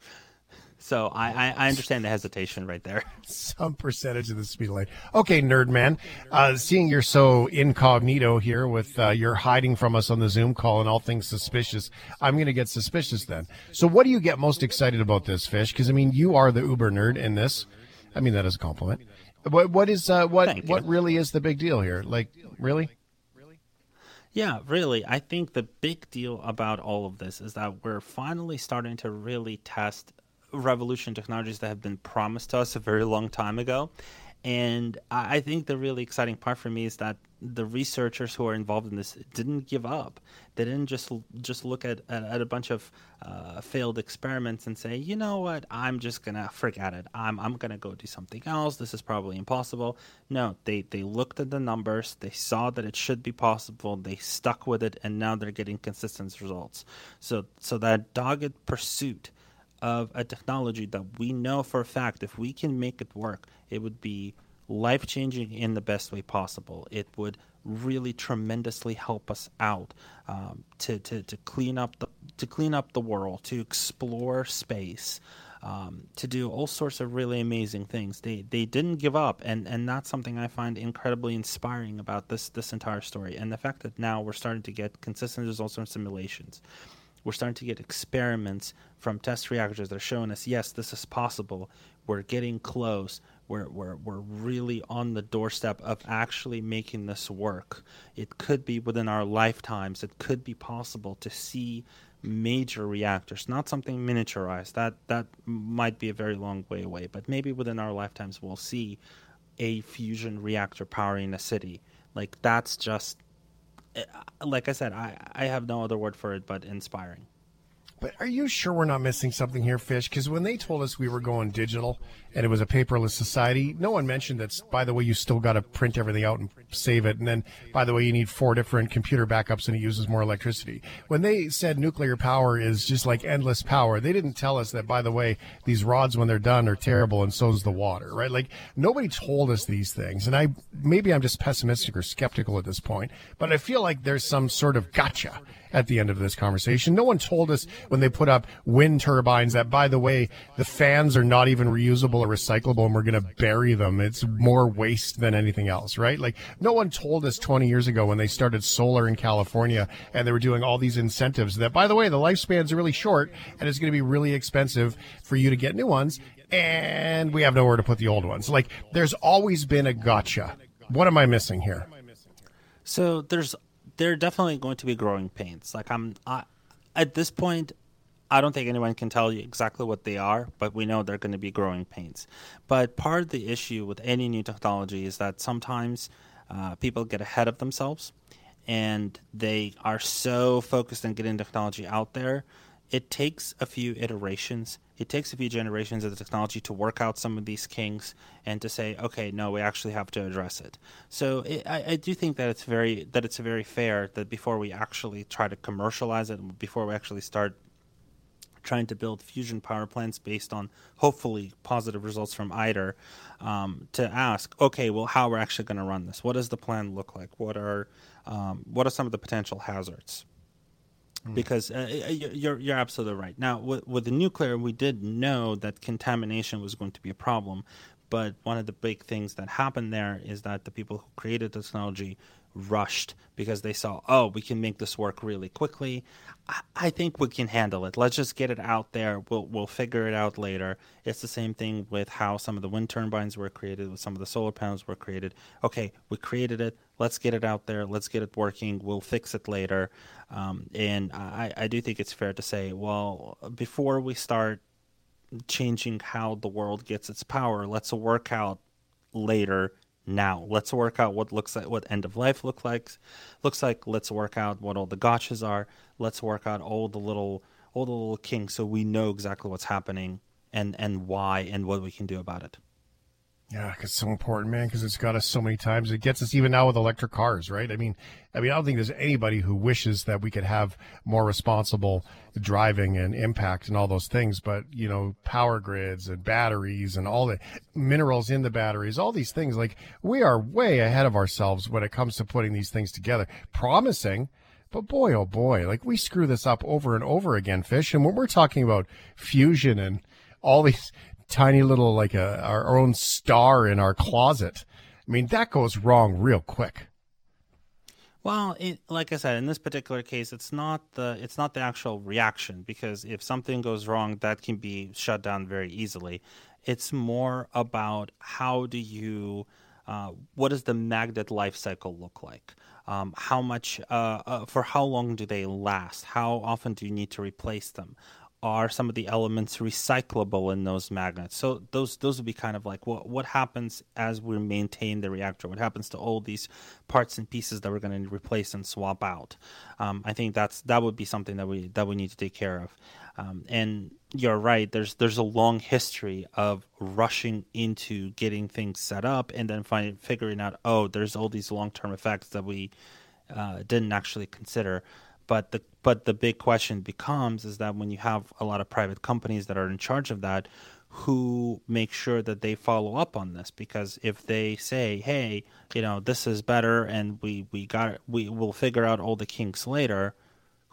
Speaker 7: So I, I, understand the hesitation right there. [laughs]
Speaker 2: Some percentage of the speed of light. Okay, nerd man. Uh, seeing you're so incognito here with uh, you're hiding from us on the Zoom call and all things suspicious, I'm going to get suspicious then. So what do you get most excited about this fish? Because I mean, you are the uber nerd in this. I mean that is a compliment. What what is uh, what what really is the big deal here? Like really? really?
Speaker 7: Yeah, really. I think the big deal about all of this is that we're finally starting to really test revolution technologies that have been promised to us a very long time ago. And I think the really exciting part for me is that the researchers who are involved in this didn't give up. They didn't just just look at at, a bunch of uh, failed experiments and say, you know what, I'm just gonna forget it. I'm I'm gonna go do something else. This is probably impossible. No, they they looked at the numbers. They saw that it should be possible. They stuck with it, and now they're getting consistent results. So so that dogged pursuit of a technology that we know for a fact if we can make it work, it would be life changing in the best way possible. It would really tremendously help us out um, to, to, to clean up the to clean up the world, to explore space. um, to do all sorts of really amazing things. They they didn't give up, and and that's something I find incredibly inspiring about this this entire story. And the fact that now we're starting to get consistent results from simulations. We're starting to get experiments from test reactors that are showing us, yes, this is possible. We're getting close. We're, we're, we're really on the doorstep of actually making this work. It could be within our lifetimes. It could be possible to see major reactors, not something miniaturized. That that might be a very long way away, but maybe within our lifetimes we'll see a fusion reactor powering a city. Like that's just Uh, like I said, I I have no other word for it but inspiring.
Speaker 2: But are you sure we're not missing something here, Fish? Because when they told us we were going digital and it was a paperless society, no one mentioned that, by the way, you still got to print everything out and save it. And then, by the way, you need four different computer backups and it uses more electricity. When they said nuclear power is just like endless power, they didn't tell us that, by the way, these rods, when they're done, are terrible and so is the water, right? Like, nobody told us these things. And I, maybe I'm just pessimistic or skeptical at this point, but I feel like there's some sort of gotcha at the end of this conversation. No one told us when they put up wind turbines that, by the way, the fans are not even reusable or recyclable and we're going to bury them. It's more waste than anything else, right? Like no one told us 20 years ago when they started solar in California and they were doing all these incentives that, by the way, the lifespans are really short and it's going to be really expensive for you to get new ones. And we have nowhere to put the old ones. Like there's always been a gotcha. What am I missing here?
Speaker 7: So there's there are definitely going to be growing pains. Like I'm I, at this point, I don't think anyone can tell you exactly what they are, but we know they're going to be growing pains. But part of the issue with any new technology is that sometimes uh, people get ahead of themselves and they are so focused on getting technology out there. It takes a few iterations it takes a few generations of the technology to work out some of these kinks and to say, okay, no, we actually have to address it. So it, I, I, do think that it's very that it's very fair that before we actually try to commercialize it, before we actually start trying to build fusion power plants based on hopefully positive results from ITER, um, to ask, okay, well, how are we're actually going to run this? What does the plan look like? What are um, what are some of the potential hazards? Mm. because uh, you're you're absolutely right. Now, with, with the nuclear, we did know that contamination was going to be a problem, but one of the big things that happened there is that the people who created the technology rushed because they saw, oh, we can make this work really quickly. I, I think we can handle it. Let's just get it out there. We'll we'll figure it out later. It's the same thing with how some of the wind turbines were created, with some of the solar panels were created. Okay, we created it. Let's get it out there. Let's get it working. We'll fix it later. Um, and I, I do think it's fair to say, well, before we start changing how the world gets its power, let's work out later now. Let's work out what looks like what end of life look like looks like. Let's work out what all the gotchas are. Let's work out all the little all the little kinks so we know exactly what's happening and and why and what we can do about it.
Speaker 2: Yeah, it's so important, man, because it's got us so many times. It gets us even now with electric cars, right? I mean, I mean, I don't think there's anybody who wishes that we could have more responsible driving and impact and all those things. But you know, power grids and batteries and all the minerals in the batteries, all these things, like we are way ahead of ourselves when it comes to putting these things together. Promising, but boy, oh boy, like we screw this up over and over again, fish. And when we're talking about fusion and all these tiny little like a our, our own star in our closet. I mean, that goes wrong real quick.
Speaker 7: Well, it, like I said, in this particular case, it's not the it's not the actual reaction because if something goes wrong, that can be shut down very easily. It's more about how do you, uh, what does the magnet life cycle look like? Um, how much, uh, uh, for how long do they last? How often do you need to replace them? Are some of the elements recyclable in those magnets? So those those would be kind of like what what happens as we maintain the reactor? What happens to all these parts and pieces that we're going to replace and swap out? Um, I think that's that would be something that we that we need to take care of. Um, and you're right. There's there's a long history of rushing into getting things set up and then finding figuring out oh there's all these long term effects that we uh, didn't actually consider. But the but the big question becomes is that when you have a lot of private companies that are in charge of that, who make sure that they follow up on this? Because if they say, "Hey, you know, this is better," and we we got it, we will figure out all the kinks later,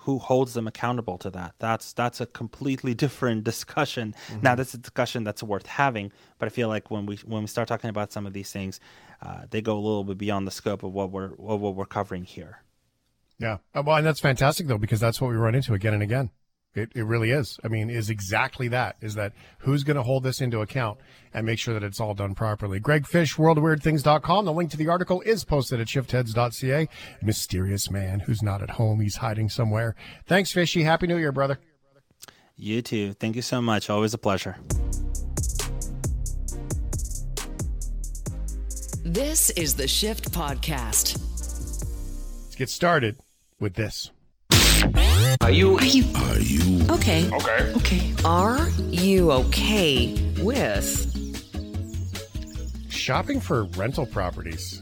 Speaker 7: who holds them accountable to that? That's that's a completely [laughs] different discussion. Mm-hmm. Now, that's a discussion that's worth having, but I feel like when we when we start talking about some of these things, uh, they go a little bit beyond the scope of what we're what we're covering here.
Speaker 2: Yeah, uh, well, and that's fantastic though because that's what we run into again and again. It, it really is. I mean, is exactly that. Is that who's going to hold this into account and make sure that it's all done properly? Greg Fish, worldofweirdthings.com. The link to the article is posted at shiftheads.ca. Mysterious man who's not at home. He's hiding somewhere. Thanks, Fishy. Happy New Year, brother.
Speaker 7: You too. Thank you so much. Always a pleasure.
Speaker 1: This is the Shift Podcast.
Speaker 2: Let's get started with this.
Speaker 1: Are you? Are you? Are you? Okay. Okay. Okay. Are you okay with
Speaker 2: shopping for rental properties?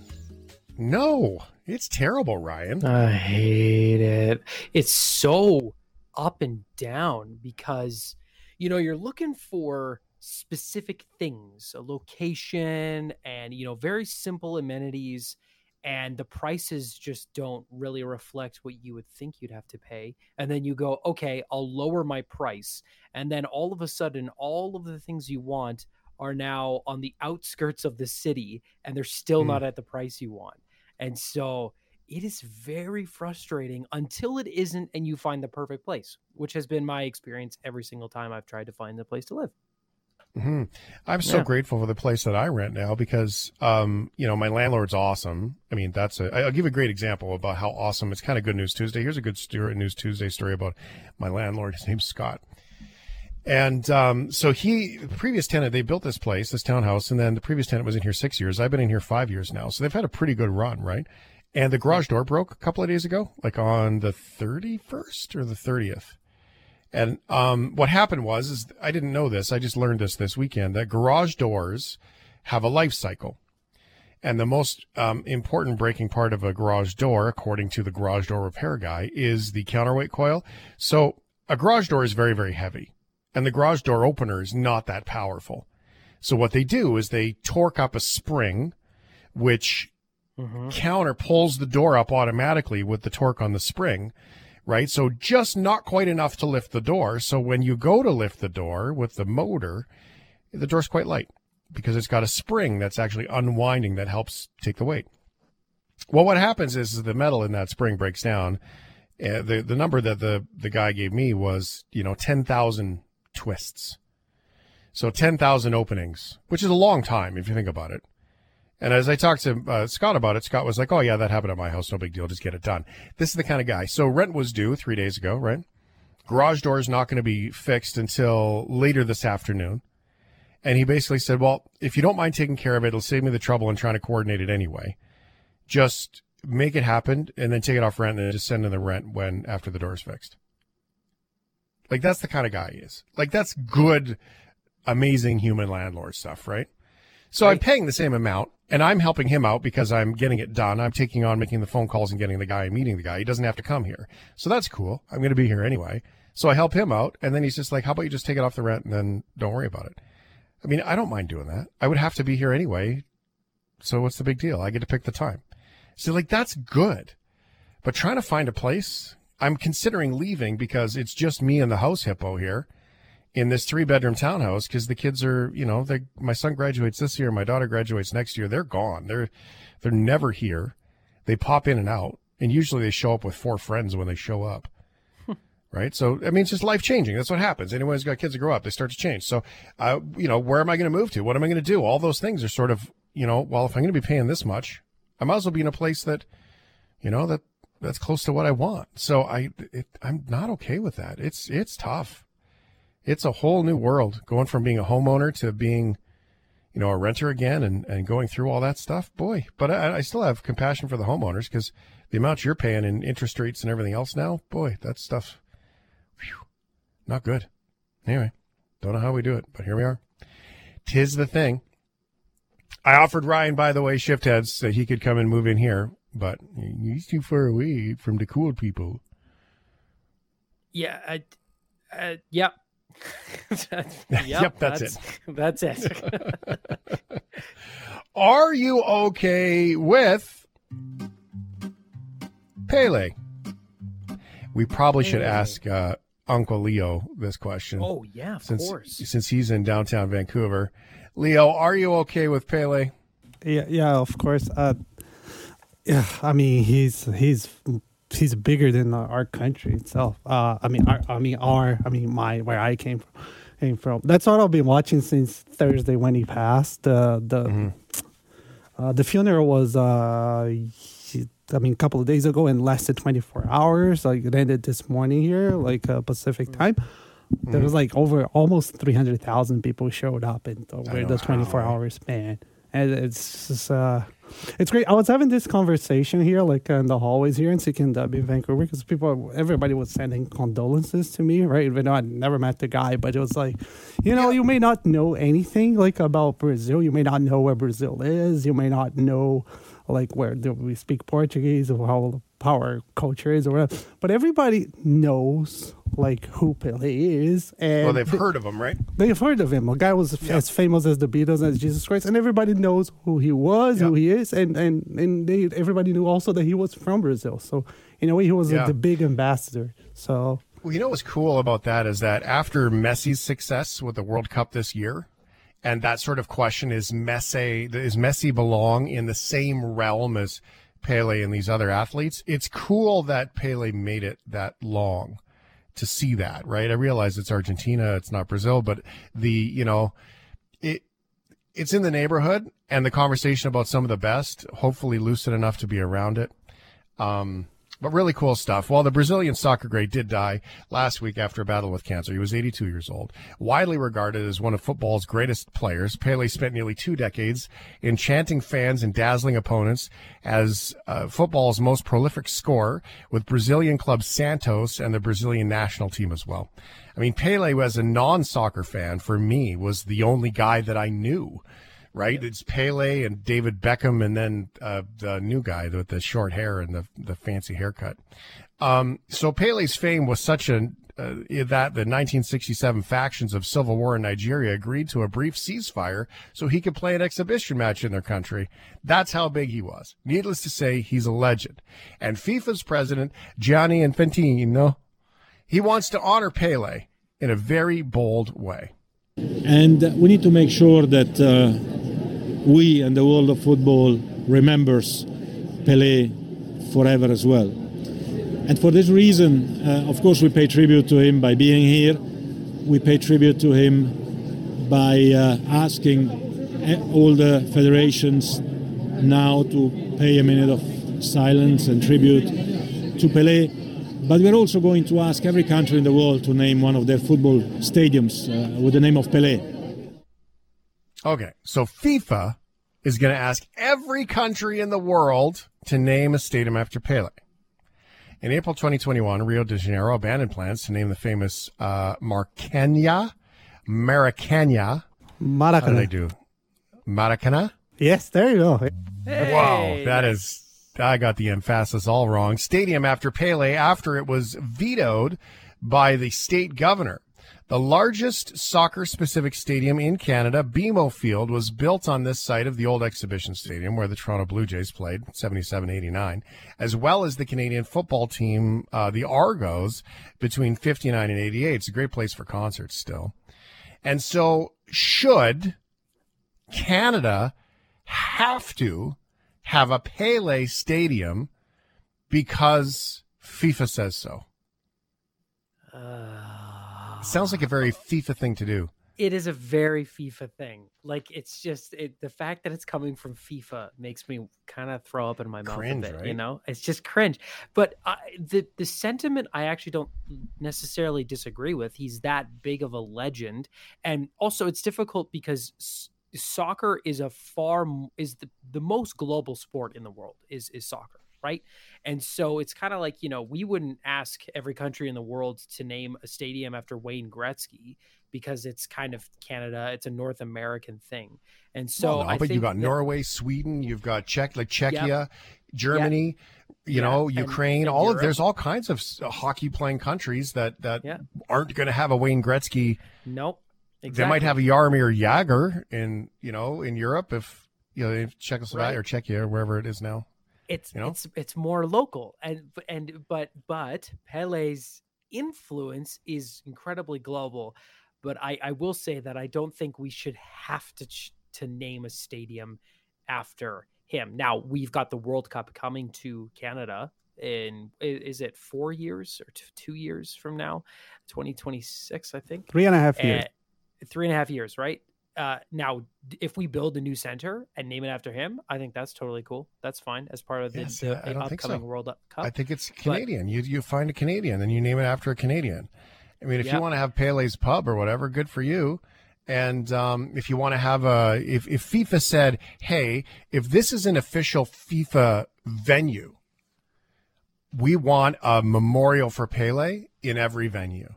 Speaker 2: No, it's terrible, Ryan.
Speaker 6: I hate it. It's so up and down because you know you're looking for specific things, a location, and you know very simple amenities and the prices just don't really reflect what you would think you'd have to pay and then you go okay i'll lower my price and then all of a sudden all of the things you want are now on the outskirts of the city and they're still mm. not at the price you want and so it is very frustrating until it isn't and you find the perfect place which has been my experience every single time i've tried to find the place to live
Speaker 2: Mm-hmm. I'm so yeah. grateful for the place that I rent now because, um, you know, my landlord's awesome. I mean, that's a, I'll give a great example about how awesome. It's kind of good news Tuesday. Here's a good story, news Tuesday story about my landlord. His name's Scott. And um, so he, the previous tenant, they built this place, this townhouse, and then the previous tenant was in here six years. I've been in here five years now, so they've had a pretty good run, right? And the garage door broke a couple of days ago, like on the 31st or the 30th. And um, what happened was, is I didn't know this. I just learned this this weekend that garage doors have a life cycle. And the most um, important breaking part of a garage door, according to the garage door repair guy, is the counterweight coil. So a garage door is very, very heavy, and the garage door opener is not that powerful. So what they do is they torque up a spring, which mm-hmm. counter pulls the door up automatically with the torque on the spring right? So just not quite enough to lift the door. So when you go to lift the door with the motor, the door's quite light because it's got a spring that's actually unwinding that helps take the weight. Well, what happens is, the metal in that spring breaks down. Uh, the the number that the the guy gave me was you know ten thousand twists, so ten thousand openings, which is a long time if you think about it. And as I talked to uh, Scott about it, Scott was like, "Oh yeah, that happened at my house. No big deal. Just get it done." This is the kind of guy. So rent was due three days ago, right? Garage door is not going to be fixed until later this afternoon. And he basically said, "Well, if you don't mind taking care of it, it'll save me the trouble and trying to coordinate it anyway. Just make it happen, and then take it off rent, and then just send in the rent when after the door is fixed." Like that's the kind of guy he is. Like that's good, amazing human landlord stuff, right? So right. I'm paying the same amount and I'm helping him out because I'm getting it done. I'm taking on making the phone calls and getting the guy and meeting the guy. He doesn't have to come here. So that's cool. I'm going to be here anyway. So I help him out. And then he's just like, how about you just take it off the rent and then don't worry about it? I mean, I don't mind doing that. I would have to be here anyway. So what's the big deal? I get to pick the time. So like, that's good. But trying to find a place, I'm considering leaving because it's just me and the house hippo here in this three bedroom townhouse because the kids are, you know, they my son graduates this year, my daughter graduates next year. They're gone. They're they're never here. They pop in and out, and usually they show up with four friends when they show up. right. So I mean, it's just life changing. That's what happens. Anyone who's got kids that grow up, they start to change. So, uh, you know, where am I going to move to? What am I going to do? All those things are sort of, you know, well, if I'm going to be paying this much, I might as well be in a place that, you know, that that's close to what I want. So I, it, I'm not okay with that. It's it's tough it's a whole new world going from being a homeowner to being, you know, a renter again and, and going through all that stuff. Boy, but I, I still have compassion for the homeowners because the amount you're paying in interest rates and everything else now, boy, that stuff, whew, not good. Anyway, don't know how we do it, but here we are. Tis the thing. I offered Ryan, by the way, shift heads that he could come and move in here, but he's too far away from the cool people.
Speaker 6: Yeah, I, uh, yep. [laughs]
Speaker 2: yep, yep, that's, that's,
Speaker 6: it. [laughs] That's it. [laughs]
Speaker 2: Are you okay with Pele? we probably should ask uh, Uncle Leo this question.
Speaker 6: Oh yeah, of
Speaker 2: since,
Speaker 6: course.
Speaker 2: Since he's in downtown Vancouver, Leo, are you okay with Pele?
Speaker 8: Yeah, yeah, of course. Uh, yeah, I mean he's he's he's bigger than our country itself. Uh, I mean, our, I mean our, I mean my where I came from. Came from. That's what I've been watching since Thursday when he passed. Uh, the mm-hmm. uh, the funeral was, uh, I mean, a couple of days ago and lasted 24 hours. Like it ended this morning here, like uh, Pacific time. Mm-hmm. There was like over almost 300,000 people showed up in over the 24 hour span and it's just, uh, it's great. I was having this conversation here, like in the hallways here in CKNW Vancouver, because people, everybody was sending condolences to me, right? Even though I never met the guy, but it was like, you know, you may not know anything like about Brazil. You may not know where Brazil is. You may not know like where we speak Portuguese or how how our culture is or whatever. But everybody knows like who Pele is, and
Speaker 2: well, they've heard of him, right?
Speaker 8: They've heard of him. A guy was yep. as famous as the Beatles as Jesus Christ, and everybody knows who he was, yep. who he is, and and and they everybody knew also that he was from Brazil. So in a way, he was yeah. like, the big ambassador. So.
Speaker 2: Well, you know what's cool about that is that after Messi's success with the World Cup this year, and that sort of question is Messi is Messi belong in the same realm as Pele and these other athletes? It's cool that Pele made it that long to see that, right? I realize it's Argentina, it's not Brazil, but the, you know, it it's in the neighborhood and the conversation about some of the best, hopefully lucid enough to be around it. Um, but really cool stuff. Well, the Brazilian soccer great did die last week after a battle with cancer. He was 82 years old. Widely regarded as one of football's greatest players, Pele spent nearly two decades enchanting fans and dazzling opponents as uh, football's most prolific scorer with Brazilian club Santos and the Brazilian national team as well. I mean, Pele, as a non-soccer fan, for me, was the only guy that I knew right? It's Pele and David Beckham, and then uh, the new guy with the short hair and the the fancy haircut. Um, so Pele's fame was such a uh, that the 1967 factions of civil war in Nigeria agreed to a brief ceasefire so he could play an exhibition match in their country. That's how big he was. Needless to say, he's a legend. And FIFA's president, Gianni Infantino, he wants to honor Pele in a very bold way.
Speaker 9: And we need to make sure that uh, we and the world of football remembers Pele forever as well. And for this reason, uh, of course, we pay tribute to him by being here. We pay tribute to him by uh, asking all the federations now to pay a minute of silence and tribute to Pele. But we're also going to ask every country in the world to name one of their football stadiums uh, with the name of Pele.
Speaker 2: Okay, so FIFA is going to ask every country in the world to name a stadium after Pele. In April 2021, Rio de Janeiro abandoned plans to name the famous uh, Maracana. Maracana.
Speaker 8: Maracana. How
Speaker 2: do they do? Maracana?
Speaker 8: Yes, there you go.
Speaker 2: Hey. Wow, that is. I got the emphasis all wrong. Stadium after Pele after it was vetoed by the state governor. The largest soccer specific stadium in Canada, BMO Field, was built on this site of the old exhibition stadium where the Toronto Blue Jays played, 77 89, as well as the Canadian football team, uh, the Argos, between 59 and 88. It's a great place for concerts still. And so, should Canada have to have a Pele stadium because FIFA says so? Uh Sounds like a very FIFA thing to do.
Speaker 6: It is a very FIFA thing. Like it's just it, the fact that it's coming from FIFA makes me kind of throw up in my mouth cringe, a bit. Right? You know, it's just cringe. But I, the the sentiment I actually don't necessarily disagree with. He's that big of a legend, and also it's difficult because soccer is a far is the, the most global sport in the world is is soccer right? And so it's kind of like, you know, we wouldn't ask every country in the world to name a stadium after Wayne Gretzky because it's kind of Canada, it's a North American thing. And so
Speaker 2: well, no,
Speaker 6: I
Speaker 2: but
Speaker 6: you've
Speaker 2: got that, Norway, Sweden, you've got Czech like Czechia, yep, Germany, yep, you know, Ukraine, and, and all Europe. of there's all kinds of hockey playing countries that that aren't going to have a Wayne Gretzky.
Speaker 6: Nope.
Speaker 2: Exactly. They might have a Jaromir Jagr in, you know, in Europe if you know, Czechoslovakia right. or Czechia or wherever it is now.
Speaker 6: It's
Speaker 2: you know?
Speaker 6: it's it's more local, and and but but Pele's influence is incredibly global. But I I will say that I don't think we should have to ch- to name a stadium after him. Now we've got the World Cup coming to Canada in is it four years or two years from now, 2026, I think.
Speaker 8: Three and a half years.
Speaker 6: Three and a half years, right? Uh, now, if we build a new center and name it after him, I think that's totally cool. That's fine as part of the,
Speaker 2: Yes,
Speaker 6: the
Speaker 2: I don't think
Speaker 6: upcoming
Speaker 2: so.
Speaker 6: World Cup.
Speaker 2: I think it's Canadian. you you find a Canadian and you name it after a Canadian. I mean, if
Speaker 6: Yeah.
Speaker 2: you want to have Pele's Pub or whatever, good for you. And um, if you want to have a, if, if FIFA said, hey, if this is an official FIFA venue, we want a memorial for Pele in every venue.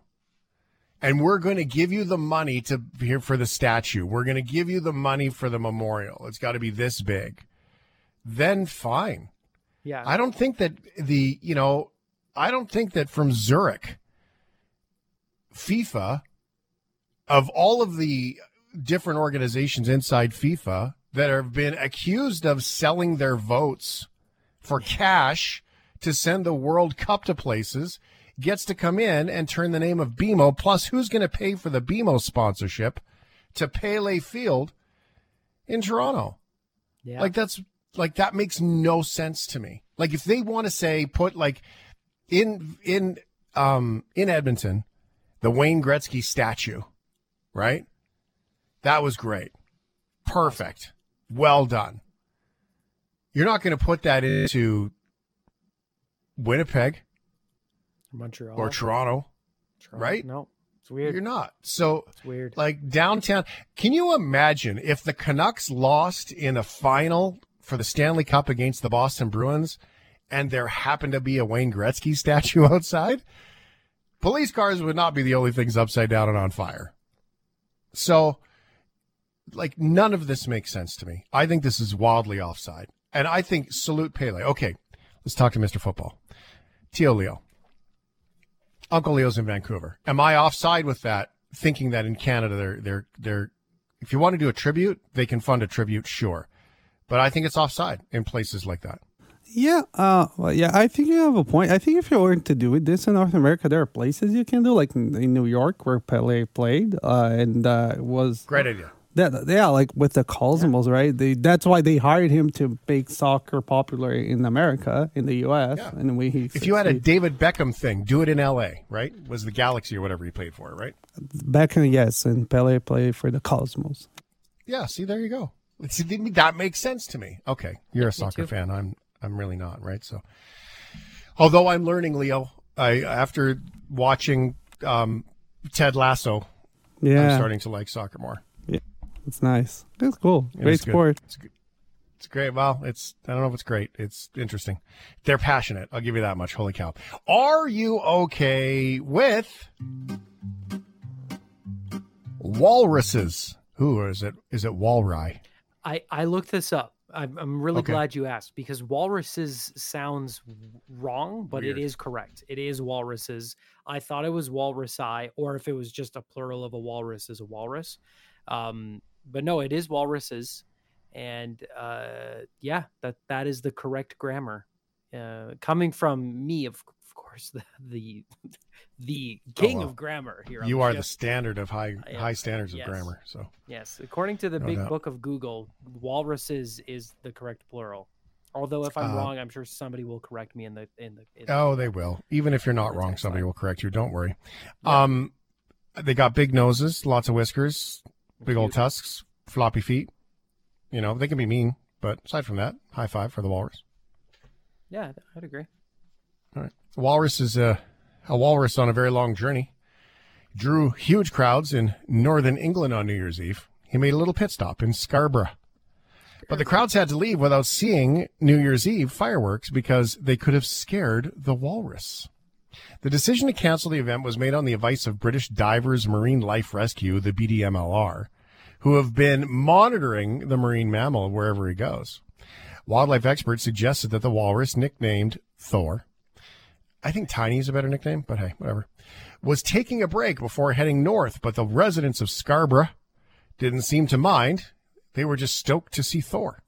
Speaker 2: And we're going to give you the money to here for the statue. We're going to give you the money for the memorial. It's got to be this big. Then fine.
Speaker 6: yeah,
Speaker 2: I don't think that the, you know, I don't think that from Zurich, FIFA, of all of the different organizations inside FIFA that have been accused of selling their votes for cash to send the World Cup to places, gets to come in and turn the name of BMO. Plus, who's going to pay for the BMO sponsorship to Pele Field in Toronto?
Speaker 6: yeah.
Speaker 2: Like that's like that makes no sense to me. Like if they want to say put like in in um in Edmonton, the Wayne Gretzky statue, right? That was great. Perfect. Well done. You're not going to put that into Winnipeg
Speaker 6: Montreal
Speaker 2: or Toronto,
Speaker 6: Toronto.
Speaker 2: right?
Speaker 6: No, it's weird.
Speaker 2: You're not. So
Speaker 6: It's weird.
Speaker 2: like downtown. Can you imagine if the Canucks lost in a final for the Stanley Cup against the Boston Bruins and there happened to be a Wayne Gretzky [laughs] statue outside? Police cars would not be the only things upside down and on fire. So, like, none of this makes sense to me. I think this is wildly offside. And I think salute Pele. Okay, let's talk to Mr. Football. Tio Leo. Uncle Leo's in Vancouver. Am I offside with that? Thinking that in Canada, they're they're they're. If you want to do a tribute, they can fund a tribute, sure, but I think it's offside in places like that.
Speaker 8: Yeah, uh, well, yeah, I think you have a point. I think if you're going to do it this in North America, there are places you can do, like in, in New York where Pele played, uh, and uh, was
Speaker 2: Great idea.
Speaker 8: That yeah, like with the Cosmos, right? They that's why they hired him to make soccer popular in America, in the U.S.
Speaker 2: Yeah.
Speaker 8: And we he
Speaker 2: If you had a David Beckham thing, do it in L.A. Right? Was the Galaxy or whatever he played for, right?
Speaker 8: Beckham, yes, and Pele played for the Cosmos.
Speaker 2: Yeah. See, there you go. See, that makes sense to me. Okay, you're a soccer fan. I'm I'm really not, right? So, although I'm learning, Leo, I after watching um, Ted Lasso, I'm
Speaker 8: Yeah,
Speaker 2: starting to like soccer more.
Speaker 8: It's nice. It's cool.
Speaker 2: It
Speaker 8: Great sport.
Speaker 2: It's, good. it's great. Well, it's I don't know if it's great. It's interesting. They're passionate. I'll give you that much. Holy cow! Are you okay with walruses? Who is it? Is it walry?
Speaker 6: I I looked this up. I'm I'm really
Speaker 2: Okay.
Speaker 6: glad you asked because walruses sounds wrong, but
Speaker 2: Weird.
Speaker 6: it is correct. It is walruses. I thought it was walrusi, or if it was just a plural of a walrus is a walrus. Um, but no, it is walruses, and uh, yeah, that that is the correct grammar. Uh, coming from me, of, of course, the the [laughs] the king
Speaker 2: Oh, well.
Speaker 6: of grammar here.
Speaker 2: You
Speaker 6: the
Speaker 2: are
Speaker 6: show.
Speaker 2: the standard of high
Speaker 6: am.
Speaker 2: high standards of
Speaker 6: Yes.
Speaker 2: grammar. So
Speaker 6: Yes, according to the
Speaker 2: No
Speaker 6: big
Speaker 2: doubt.
Speaker 6: book of Google, walruses is the correct plural. Although if I'm
Speaker 2: Uh,
Speaker 6: wrong, I'm sure somebody will correct me in the in the. In the
Speaker 2: oh, they will. Even if you're not wrong, somebody
Speaker 6: line.
Speaker 2: will correct you. Don't worry.
Speaker 6: Yeah.
Speaker 2: Um, they got big noses, lots of whiskers, big old tusks, floppy feet. You know they can be mean, but aside from that, high five for the walrus.
Speaker 6: Yeah, I'd agree.
Speaker 2: All right. The walrus is a, a walrus on a very long journey. Drew huge crowds in northern England on New Year's Eve. He made a little pit stop in Scarborough. But the crowds had to leave without seeing New Year's Eve fireworks because they could have scared the walrus. The decision to cancel the event was made on the advice of British Divers Marine Life Rescue, the BDMLR, who have been monitoring the marine mammal wherever he goes. Wildlife experts suggested that the walrus, nicknamed Thor, I think Tiny is a better nickname, but hey, whatever. Was taking a break before heading north, but the residents of Scarborough didn't seem to mind. They were just stoked to see Thor.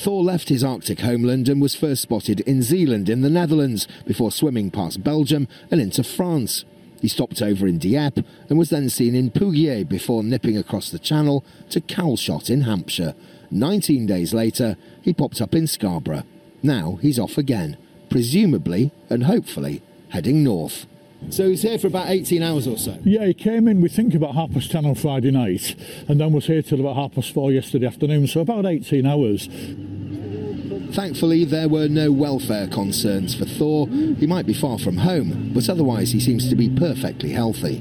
Speaker 10: Thor left his Arctic homeland and was first spotted in Zeeland in the Netherlands before swimming past Belgium and into France. He stopped over in Dieppe and was then seen in Pouilly before nipping across the channel to Calshot in Hampshire. 19 days later, he popped up in Scarborough. Now he's off again, presumably and hopefully heading north. So he's here for about 18 hours or so?
Speaker 9: Yeah, he came in, we think, about half past 10 on Friday night, and then was here till about half past 4 yesterday afternoon, so about 18 hours.
Speaker 10: Thankfully, there were no welfare concerns for Thor. He might be far from home, but otherwise he seems to be perfectly healthy.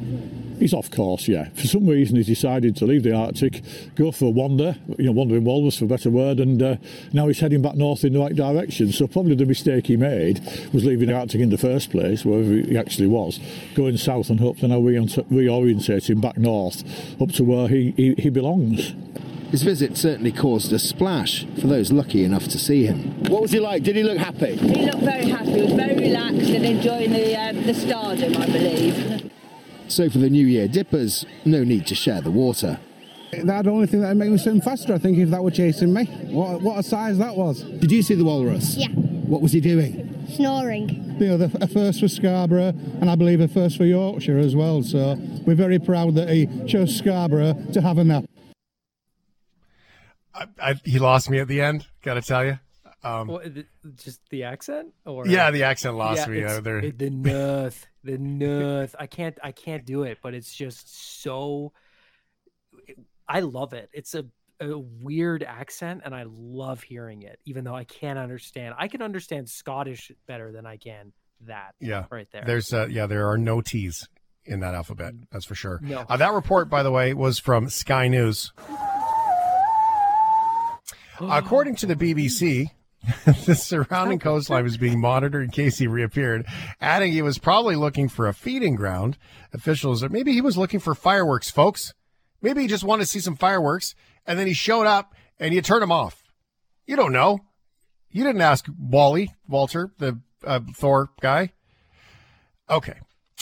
Speaker 9: He's off course, yeah. For some reason, he's decided to leave the Arctic, go for a wander, you know, wandering walrus for a better word, and uh, now he's heading back north in the right direction. So probably the mistake he made was leaving the Arctic in the first place, wherever he actually was, going south and hope to now reorientate him back north up to where he, he, he belongs.
Speaker 10: His visit certainly caused a splash for those lucky enough to see him. What was he like? Did he look happy?
Speaker 11: He looked very happy. He was very relaxed and enjoying the, um, the stardom, I believe.
Speaker 10: So for the New Year dippers, no need to share the water.
Speaker 8: That's the only thing that would make me swim faster, I think, if that were chasing me. What, what a size that was.
Speaker 10: Did you see the walrus?
Speaker 12: Yeah.
Speaker 10: What was he doing?
Speaker 12: Snoring.
Speaker 8: You know, the, a first for Scarborough, and I believe a first for Yorkshire as well. So we're very proud that he chose Scarborough to have a nap.
Speaker 2: I, I, he lost me at the end. Got to tell you. Um,
Speaker 6: What, just the accent, or
Speaker 2: Yeah, the accent lost me.
Speaker 6: it's-
Speaker 2: Uh,
Speaker 6: it- the north, the north. I can't, I can't do it, but it's just so. I love it. It's a, a weird accent, and I love hearing it, even though I can't understand. I can understand Scottish better than I can that.
Speaker 2: yeah,
Speaker 6: right there.
Speaker 2: There's uh, yeah, there are no T's in that alphabet. That's for sure.
Speaker 6: No.
Speaker 2: Uh, that report, by the way, was from Sky News. [gasps] According to the BBC, [laughs] the surrounding coastline was being monitored in case he reappeared, adding he was probably looking for a feeding ground. Officials, or maybe he was looking for fireworks, folks. Maybe he just wanted to see some fireworks, and then he showed up and you turned him off. You don't know. You didn't ask Wally, Walter, the uh, Thor guy. Okay.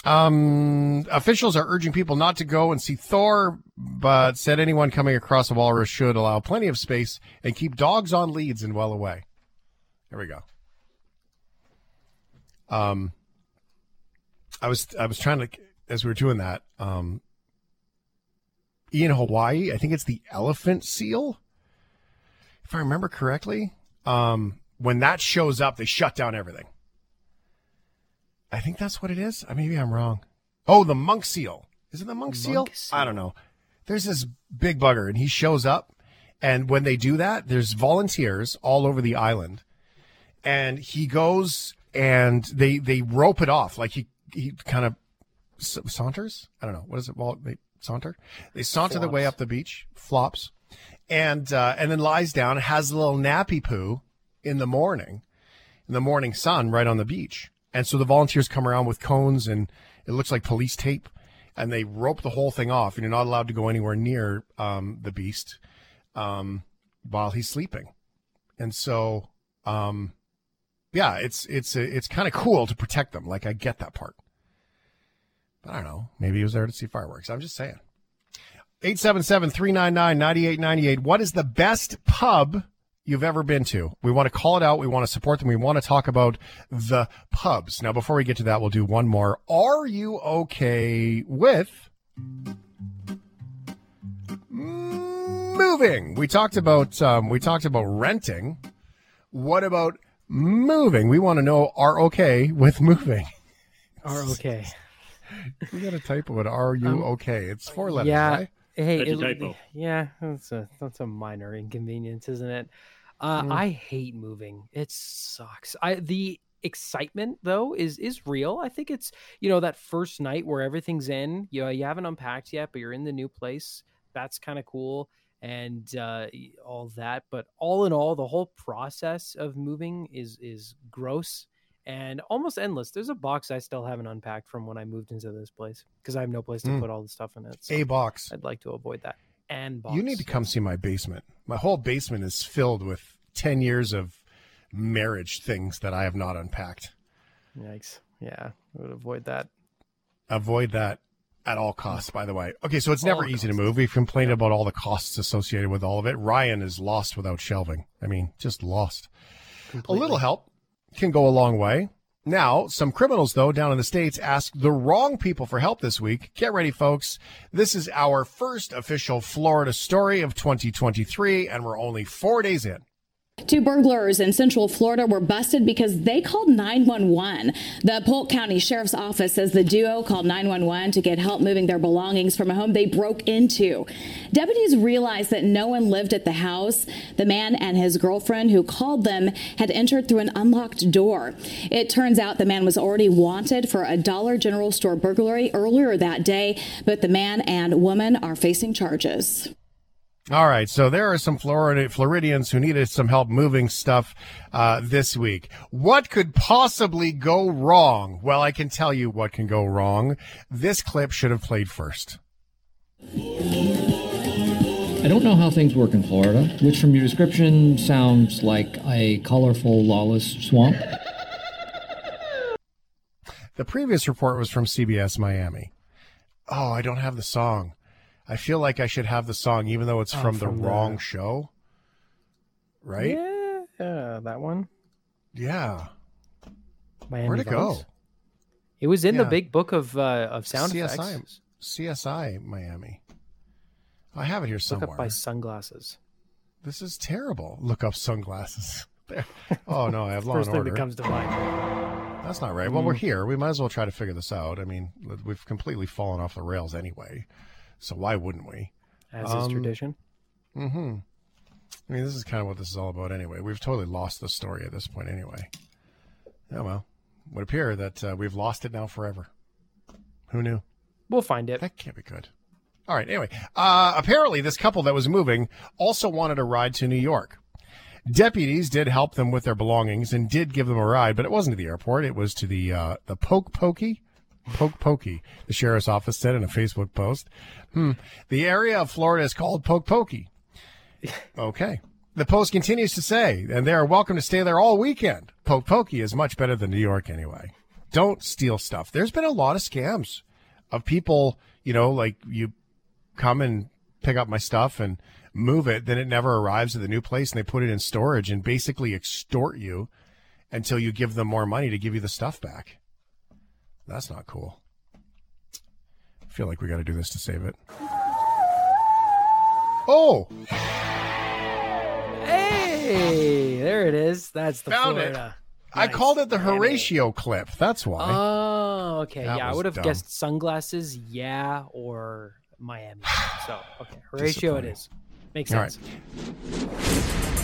Speaker 2: Um, officials are urging people not to go and see Thor, but said anyone coming across a walrus should allow plenty of space and keep dogs on leads and well away. There we go. Um, I was I was trying to as we were doing that. Um, in Hawaii, I think it's the elephant seal, if I remember correctly. Um, when that shows up, they shut down everything. I think that's what it is. Uh, Maybe I'm wrong. Oh, the monk seal. Is it the monk, seal?
Speaker 6: Monk seal.
Speaker 2: I don't know. There's this big bugger, and he shows up. And when they do that, there's volunteers all over the island. And he goes and they they rope it off. Like he, he kind of saunters. I don't know. What is it? Well, they saunter. They saunter the way up the beach, flops, and uh, and then lies down, has a little nappy poo in the morning, in the morning sun, right on the beach. And so the volunteers come around with cones and it looks like police tape, and they rope the whole thing off, and you're not allowed to go anywhere near um, the beast um, while he's sleeping. And so, um, yeah, it's it's it's kind of cool to protect them. Like I get that part. But I don't know. Maybe he was there to see fireworks. I'm just saying. 877-399-9898. What is the best pub you've ever been to? We want to call it out. We want to support them. We want to talk about the pubs. Now, before we get to that, we'll do one more. Are you okay with moving? We talked about um, we talked about renting. What about moving? We want to know are okay with moving.
Speaker 6: Are [laughs] okay.
Speaker 2: We got a typo at are you
Speaker 6: Um,
Speaker 2: okay? It's four letters,
Speaker 6: yeah.
Speaker 2: right?
Speaker 6: Hey,
Speaker 13: That's a
Speaker 6: it-
Speaker 13: typo.
Speaker 6: yeah, that's a that's a minor inconvenience, isn't it? Uh,
Speaker 2: Mm.
Speaker 6: I hate moving. It sucks. I the excitement though is is real. I think it's you know that first night where everything's in. You know, you haven't unpacked yet, but you're in the new place. That's kind of cool and uh, all that. But all in all, the whole process of moving is is gross and almost endless. There's a box I still haven't unpacked from when I moved into this place because I have no place to
Speaker 2: Mm.
Speaker 6: put all the stuff in it. So
Speaker 2: A box.
Speaker 6: I'd like to avoid that. And box.
Speaker 2: You need to come see my basement. My whole basement is filled with 10 years of marriage things that I have not unpacked.
Speaker 6: Yikes. Yeah, I would avoid that.
Speaker 2: Avoid that at all costs, by the way. Okay, so it's never all easy costs. to move. We've complained about all the costs associated with all of it. Ryan is lost without shelving. I mean, just lost. Completely. A little help can go a long way. Now, some criminals, though, down in the States asked the wrong people for help this week. Get ready, folks. This is our first official Florida story of 2023, and we're only four days in.
Speaker 12: Two burglars in Central Florida were busted because they called 911. The Polk County Sheriff's Office says the duo called 911 to get help moving their belongings from a home they broke into. Deputies realized that no one lived at the house. The man and his girlfriend who called them had entered through an unlocked door. It turns out the man was already wanted for a Dollar General store burglary earlier that day, but the man and woman are facing charges.
Speaker 2: All right, so there are some Florida Floridians who needed some help moving stuff uh, this week. What could possibly go wrong? Well, I can tell you what can go wrong. This clip should have played first.
Speaker 13: I don't know how things work in Florida, which from your description sounds like a colorful, lawless swamp.
Speaker 2: The previous report was from CBS Miami. Oh, I don't have the song. I feel like I should have the song, even though it's oh, from, from, the wrong show. Right?
Speaker 6: Yeah, yeah, that one.
Speaker 2: Yeah.
Speaker 6: Miami Where'd it go? It was in yeah. the big book of uh, of sound
Speaker 2: CSI,
Speaker 6: effects.
Speaker 2: CSI Miami. I have it here somewhere.
Speaker 6: Look up by sunglasses.
Speaker 2: This is terrible. Look up sunglasses. [laughs] There. Oh no, I have Law First
Speaker 6: thing
Speaker 2: Order.
Speaker 6: that comes to mind.
Speaker 2: That's not right. Mm. Well, we're mm. here. We might as well try to figure this out. I mean, we've completely fallen off the rails anyway. So why wouldn't we?
Speaker 6: As um, is tradition.
Speaker 2: Mm-hmm. I mean, this is kind of what this is all about anyway. We've totally lost the story at this point anyway. Yeah, well, it would appear that uh, we've lost it now forever. Who knew?
Speaker 6: We'll find it.
Speaker 2: That can't be good. All right. Anyway, uh, apparently this couple that was moving also wanted a ride to New York. Deputies did help them with their belongings and did give them a ride, but it wasn't to the airport. It was to the uh, the Polk Pokey Polk Pokey, the sheriff's office said in a Facebook post. Hmm. The area of Florida is called Polk Pokey. Okay. The Post continues to say, and they are welcome to stay there all weekend. Polk Pokey is much better than New York anyway. Don't steal stuff. There's been a lot of scams of people, you know, like you come and pick up my stuff and move it, then it never arrives at the new place and they put it in storage and basically extort you until you give them more money to give you the stuff back. That's not cool. I feel like we got to do this to save it. Oh!
Speaker 6: Hey, there it is. That's the Found Florida.
Speaker 2: It. Nice. I called it the Horatio clip. That's why.
Speaker 6: Oh, okay. That yeah, I would have dumb. guessed sunglasses, yeah, or Miami. So, okay. Horatio it is. Makes sense.